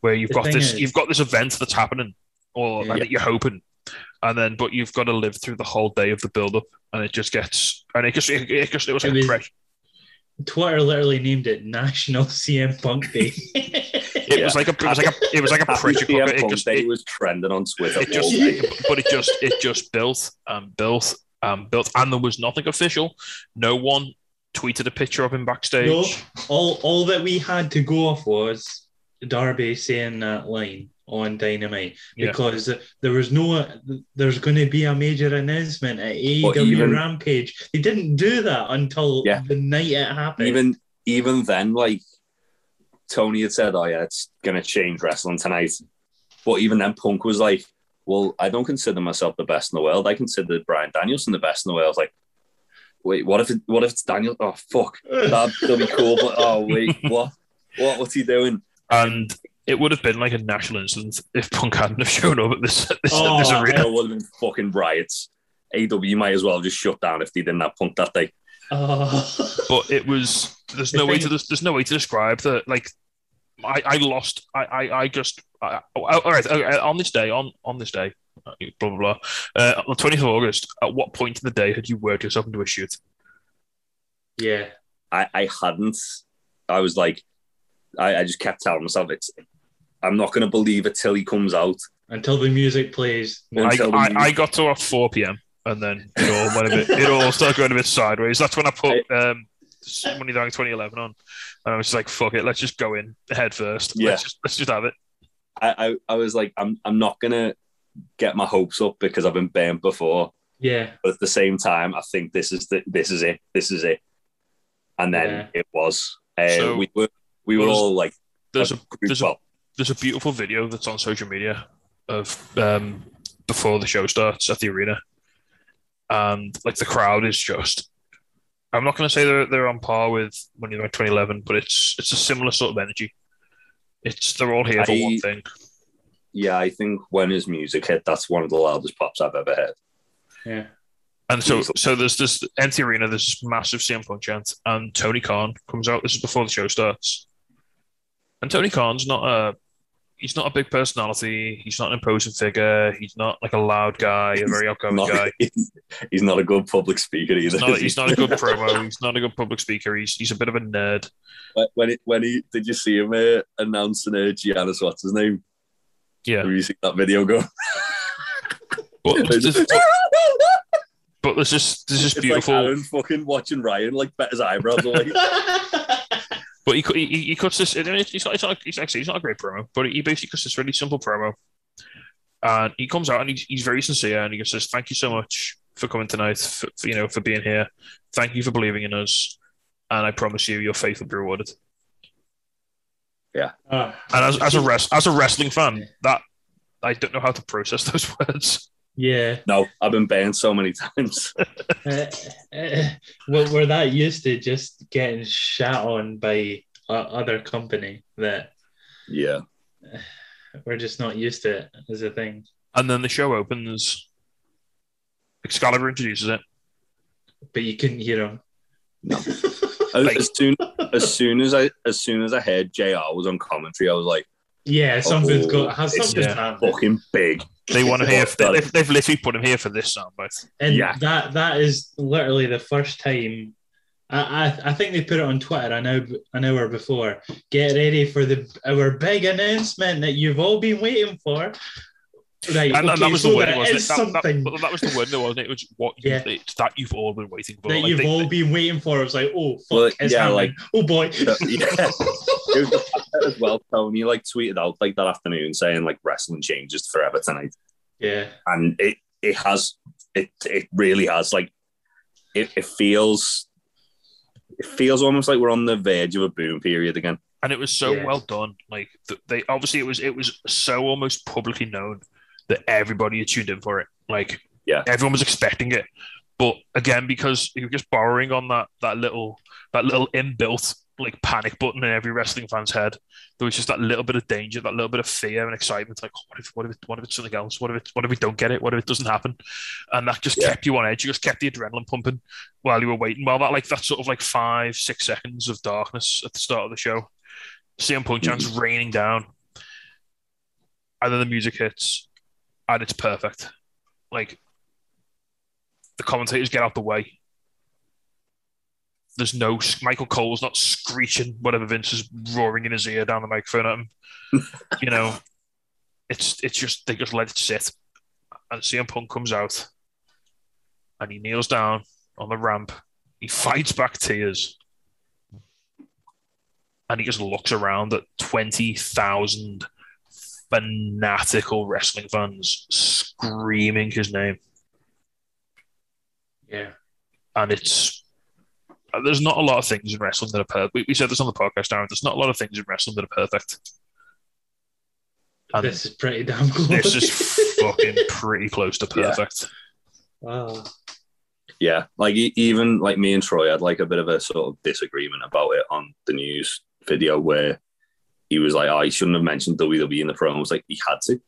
where you've The got this, is- you've got this event that's happening, or Yeah. that you're hoping. And then, but you've got to live through the whole day of the build-up, and it just gets, and it just, it, it just, it was It like fresh. Twitter literally named it National CM Punk Day. It was like a, it was like a, it was like a Happy pressure CM cooker. It Punk just, Day it, was trending on Twitter. it just, it- but it just, it just built and built and built, and there was nothing official. No one tweeted a picture of him backstage. No, all all that we had to go off was Darby saying that line on Dynamite Yeah. because there was no there's going to be a major announcement at AEW even- Rampage. They didn't do that until Yeah. the night it happened. even even then, like Tony had said, "Oh yeah, it's gonna change wrestling tonight." But even then, Punk was like, "Well, I don't consider myself the best in the world. I consider Bryan Danielson the best in the world." I was like, "Wait, what if it, what if it's Daniel? Oh fuck, that, that'd be cool." But oh wait, what what what's he doing? and it would have been like a national incident if Punk hadn't have shown up at this this, Oh, this There arena. would have been fucking riots. AW might as well just shut down if they didn't have Punk that day. Oh. But it was there's no way to there's no way to describe that. Like I, I lost. I, I, I just. I, oh, all right. okay, On this day, on on this day, uh, blah blah blah. Uh, on the twentieth of August, at what point in the day had you worked yourself into a shoot? yeah. I, I hadn't. I was like, I, I just kept telling myself, it's. I'm not going to believe it till he comes out. Until the music plays. I, Until the I, music- I got to at four p.m. and then it all went a bit. It all started going a bit sideways. That's when I put um, Money Down 2011 on, and I was just like, "Fuck it, let's just go in head first. Yeah. Let's just let's just have it." I, I, I was like, I'm, I'm not going to get my hopes up because I've been burnt before. Yeah. But at the same time, I think this is the, this is it. This is it. And then it was. Uh, So- we were we were There's- all like, There's a group- there's a there's a beautiful video that's on social media of um, before the show starts at the arena, and like the crowd is just. I'm not going to say they're they're on par with Money Night 2011, but it's it's a similar sort of energy. It's they're all here for I- one thing. yeah, I think when his music hit, that's one of the loudest pops I've ever heard. Yeah. And so, so there's this empty arena, this massive CM Punk chant, and Tony Khan comes out. This is before the show starts, and Tony Khan's not a, he's not a big personality. He's not an imposing figure. He's not like a loud guy, a very outgoing Not- guy. he's not a good public speaker either. He's not, he? he's not a good promo. He's not a good public speaker. He's he's a bit of a nerd. When- when it, when he did you see him uh, announcing uh, Giannis? What's his name? Yeah, Have you seen that video go? but there's this, but there's this there's this It's beautiful. like Aaron fucking watching Ryan like bet his eyebrows away. But he, he, he cuts this. I mean, it's not, it's not, it's actually, it's not a great promo, but he basically cuts this really simple promo. And he comes out and he's, he's very sincere and he just says, Thank you so much for coming tonight, for, for, you know, for being here. Thank you for believing in us. And I promise you, your faith will be rewarded. Ah, And as, as, a, rest, as a wrestling fan, that I don't know how to process those words. Yeah. no, I've been banned so many times. Uh, uh, well, we're that used to just getting shat on by uh, other company that Yeah, we're just not used to it as a thing. And then the show opens. Excalibur introduces it. But you couldn't hear him. No. as, as soon as soon as I as soon as I heard Jr. was on commentary, I was like, yeah, oh, something's Oh, got has it's something's yeah. fucking big. They want to hear. Oh, They've, they've literally put him here for this soundbite. And Yeah. that that is literally the first time. I, I, I think they put it on Twitter an hour, an hour before. Get ready for the our big announcement that you've all been waiting for. Right, And, and okay, that was so the word, wasn't it? is That, that, something that was the word, though, wasn't it? It was what you, Yeah. it's that you've all been waiting for. that Like, you've they- all been waiting for. It was like, oh fuck, Well, it's yeah, happening. like- oh boy. So, yeah. it was the fact that as well. Tony like tweeted out like that afternoon saying like wrestling changes forever tonight, yeah, and it it has it it really has like it, it feels it feels almost like we're on the verge of a boom period again. and it was so Yeah. well done. Like they obviously it was it was so almost publicly known that everybody had tuned in for it. Like Yeah. everyone was expecting it. But again, because you're just borrowing on that that little that little inbuilt like panic button in every wrestling fan's head, there was just that little bit of danger, that little bit of fear and excitement. Like, oh, what if what if what if it's something else? What if it what if we don't get it? What if it doesn't happen? And that just Yeah. kept you on edge. You just kept the adrenaline pumping while you were waiting. While that like that sort of like five six seconds of darkness at the start of the show, CM Punk chants mm. raining down, and then the music hits, and it's perfect. Like the commentators get out the way. There's no Michael Cole's not screeching whatever Vince is roaring in his ear down the microphone at him. you know, it's it's just they just let it sit, and CM Punk comes out, and he kneels down on the ramp. He fights back tears, and he just looks around at twenty thousand fanatical wrestling fans screaming his name yeah. and it's there's not a lot of things in wrestling that are perfect. We, we said this on the podcast, Darren. There's not a lot of things in wrestling that are perfect. And this is pretty damn close. this is fucking pretty close to Yeah. perfect. wow. Yeah, like e- even like me and Troy had like a bit of a sort of disagreement about it on the news video where he was like, "Oh, he shouldn't have mentioned WWE in the promo." I was like, he had to.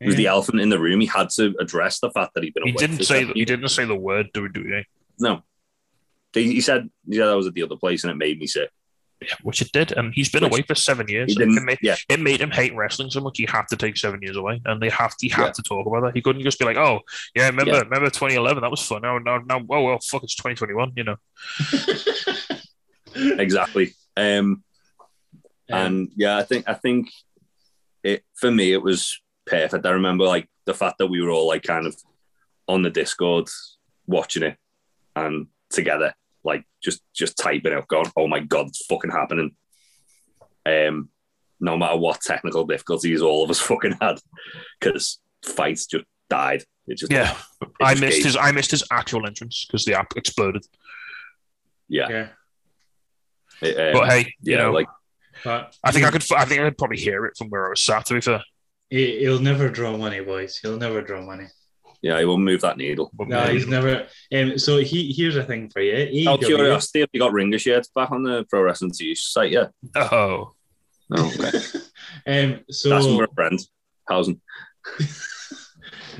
He was the elephant in the room. He had to address the fact that he'd been. He away didn't say seven he years. didn't say the word WWE, No, he, he said he said I was at the other place and it made me sick. yeah, which it did, and he's been Which- away for seven years. He it, didn't. made, Yeah, it made him hate wrestling so much. He had to take seven years away, and they have he had Yeah. to talk about that. He couldn't just be like, "Oh, yeah, remember Yeah. remember 2011? That was fun. Now now now oh well, fuck, it's 2021. You know." exactly. Um, and yeah, I think I think it for me it was perfect. I remember like the fact that we were all like kind of on the Discord watching it and together, like just just typing out, going, "Oh my god, it's fucking happening!" Um, no matter what technical difficulties all of us fucking had, because Fite's just died. It just Yeah, it I missed gave- his I missed his actual entrance because the app exploded. yeah. yeah. it, um, But hey, you yeah, know, like But I think I could. I think I could probably hear it from where I was sat. To be fair, he, he'll never draw money, boys. He'll never draw money. Yeah, he won't move that needle. But No, maybe- he's never. Um, so he here's a thing for you. Out of AEW, curiosity, have you got Ringer shirts back on the Pro Wrestling Tees site yet? oh, No, okay. um, That's from so a friend. How's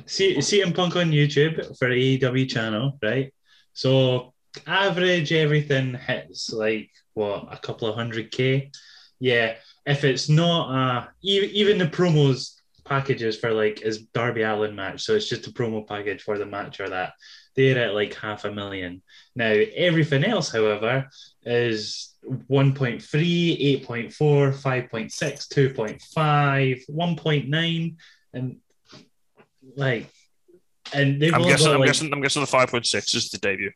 C- CM Punk on YouTube for AEW channel, right? So average everything hits like what a couple of hundred k. Yeah, if it's not uh e- even the promos packages for like his Darby Allin match, so it's just a promo package for the match or that they're at like half a million. Now everything else, however, is 1.3, 8.4, 5.6, 2.5, 1.9, and like and they've I'm all guessing. got, I'm like, guessing. I'm guessing the five point six is the debut.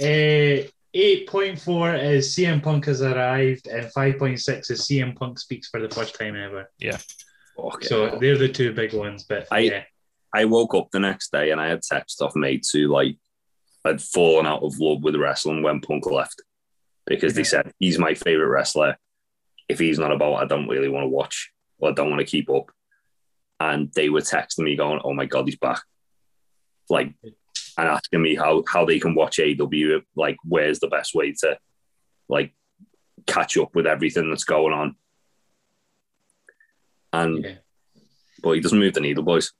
Uh, 8.4 is CM Punk has arrived, and 5.6 is CM Punk speaks for the first time ever. Fuck So yeah. they're the two big ones. But I- yeah, I woke up the next day and I had text off mate to like I'd fallen out of love with wrestling when Punk left because they said he's my favorite wrestler. If he's not about, I don't really want to watch or I don't want to keep up. And they were texting me going, "Oh my god, he's back!" Like, and asking me how how they can watch AW. Like, where's the best way to like catch up with everything that's going on? And yeah. but he doesn't move the needle, boys.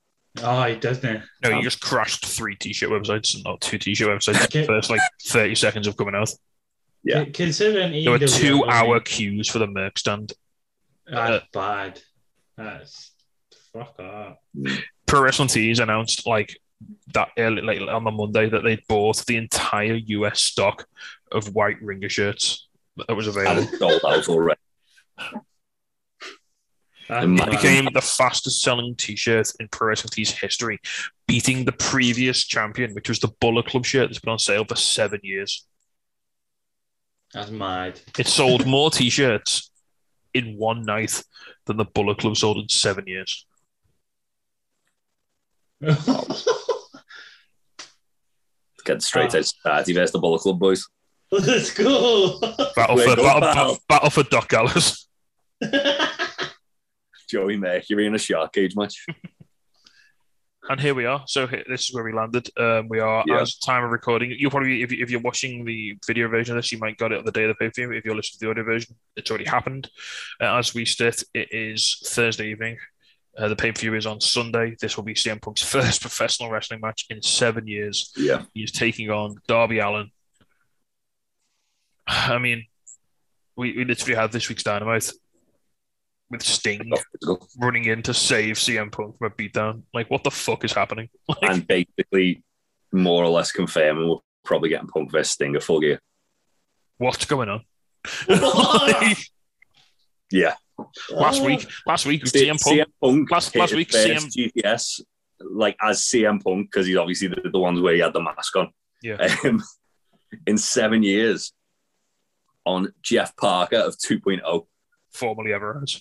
Oh, he doesn't. No, Um, you just crashed three t-shirt websites, not two t-shirt websites. in Okay. the first like thirty seconds of coming out. Yeah. Con- Considering There were two-hour queues for the merch stand. That's bad. That's fuck up. Pro Wrestling Tees announced like that early, like on the Monday that they bought the entire US stock of white ringer shirts that was available. sold out already. That's It It became the fastest selling t-shirt in Pro Wrestling Tees history, beating the previous champion, which was the Bullet Club shirt that's been on sale for seven years. That's mad. It sold more t-shirts in one night than the Bullet Club sold in seven years. Get straight Ah. out society versus the Bullet Club boys. Let's go. Battle Way for to go, battle, battle, battle for Doc Gallows. Joey Mercury in a shark cage match. And here we are. So this is where we landed. Um, we are Yeah. as time of recording. You'll probably, if, you- if you're watching the video version of this, you might got it on the day of the pay per view. If you're listening to the audio version, it's already happened. Uh, as we sit, it is Thursday evening. Uh, the pay per view is on Sunday. This will be CM Punk's first professional wrestling match in seven years. Yeah. He's taking on Darby Allin. I mean, we, we literally had this week's Dynamite with Sting running in to save CM Punk from a beatdown. Like, what the fuck is happening? Like, And basically, more or less confirming we're probably getting Punk versus Sting a full gear. what's going on? Yeah. last week, last week, C- CM Punk. CM Punk last- last week, first CM GTS like as CM Punk because he's obviously the, the ones where he had the mask on. Yeah. Um, in seven years on Jeff Parker of 2.0, formerly ever has.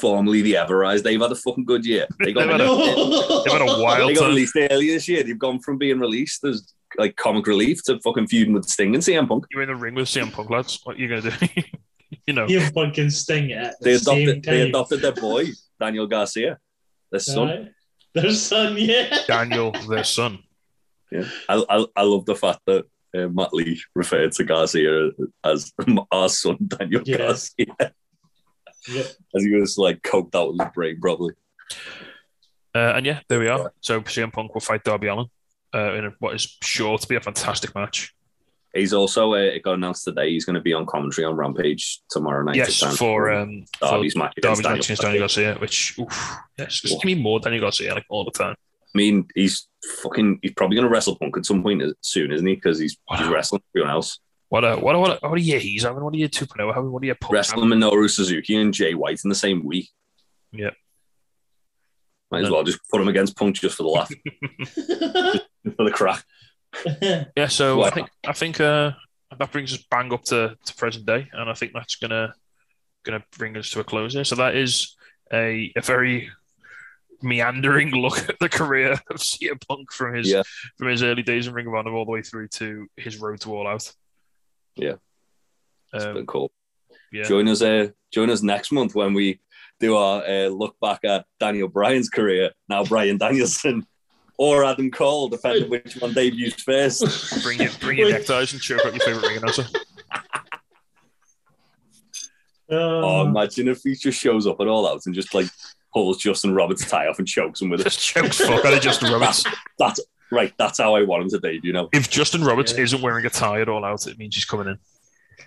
Formerly the Ever-Rise. They've had a fucking good year. They got, They've had a- They've had a wild they got time. released earlier this year. They've gone from being released as like comic relief to fucking feuding with Sting and CM Punk. You're in the ring with CM Punk, lads. What are you gonna do? you know, You fucking sting it at the They same adopted, time. they adopted their boy, Daniel Garcia, their son. Right? Their son, yeah. Daniel, their son. Yeah, I, I, I love the fact that uh, Matt Lee referred to Garcia as our son, Daniel Yeah. Garcia, Yeah. as he was like coked out of his brain, probably. Uh, and yeah, there we Yeah. are. So CM Punk will fight Darby Allin uh, in a, what is sure to be a fantastic match. He's also uh, it got announced today. He's going to be on commentary on Rampage tomorrow night. yes, to for um, for Darby's match. against Darby's match against Daniel Garcia. Garcia, which oof, yes, just give me more Daniel Garcia like all the time. I mean, he's fucking. He's probably going to wrestle Punk at some point soon, isn't he? Because he's, he's wrestling everyone else. What a what a, what a, what a year he's having. What a year 2.0 having. What a year Punk Wrestling Minoru Suzuki and Jay White in the same week. Yeah. Might as well just put him against Punk just for the laugh, for the crack. Yeah, so Wow. I think I think uh, that brings us bang up to, to present day, and I think that's gonna gonna bring us to a close here. So that is a, a very meandering look at the career of CM Punk from his Yeah. from his early days in Ring of Honor all the way through to his road to All Out. Yeah. It's Um, been cool. yeah. Join us. Uh, join us next month when we do our uh, look back at Daniel Bryan's career. Now Bryan Danielson or Adam Cole, depending which one debuts first. Bring your bring your neckties and choke out your favorite ring announcer. Oh, Um, imagine if he just shows up at all out and just like pulls Justin Roberts' tie off and chokes him with it. Just chokes fuck out of Justin Roberts. That's right. That's how I want him to debut. You know, If Justin Roberts Yeah. isn't wearing a tie at all out, it means he's coming in.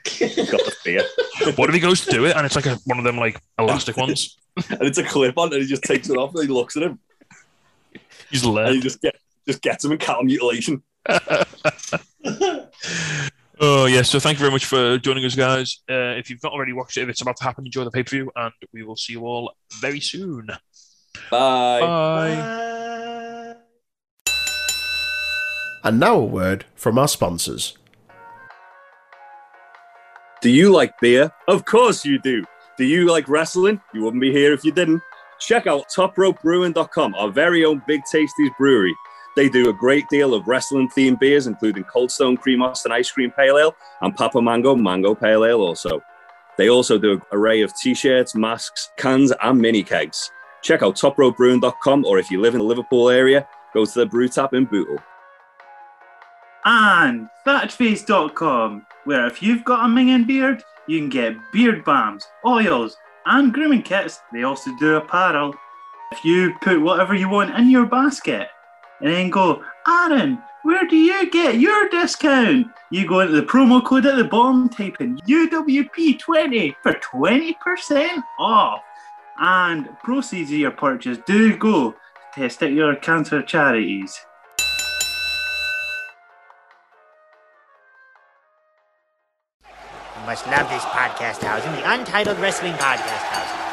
got the fear, What if he goes to do it and it's like a, one of them like elastic ones? and it's a clip on, and he just takes it off, and he looks at him, He's and he just get just gets him in cattle mutilation. Oh yeah, so thank you very much for joining us, guys. Uh, if you've not already watched it, if it's about to happen, enjoy the pay per view, and we will see you all very soon. Bye. Bye. And now a word from our sponsors. Do you like beer? Of course you do. Do you like wrestling? You wouldn't be here if you didn't. Check out topropebrewing.com, our very own Big Tasties brewery. They do a great deal of wrestling themed beers, including Cold Stone Cream Austin Ice Cream Pale Ale and Papa Mango Mango Pale Ale also. They also do an array of t-shirts, masks, cans, and mini kegs. Check out topropebrewing.com or if you live in the Liverpool area, go to the brew tap in Bootle. And thatchface.com, where if you've got a minging beard, you can get beard balms, oils, and grooming kits. They also do apparel. If you put whatever you want in your basket and then go, Aaron, where do you get your discount? You go into the promo code at the bottom, type in UWP20 for 20% off. And proceeds of your purchase do go to testicular cancer charities. Must love this podcast housing, the Untitled Wrestling Podcast Housing.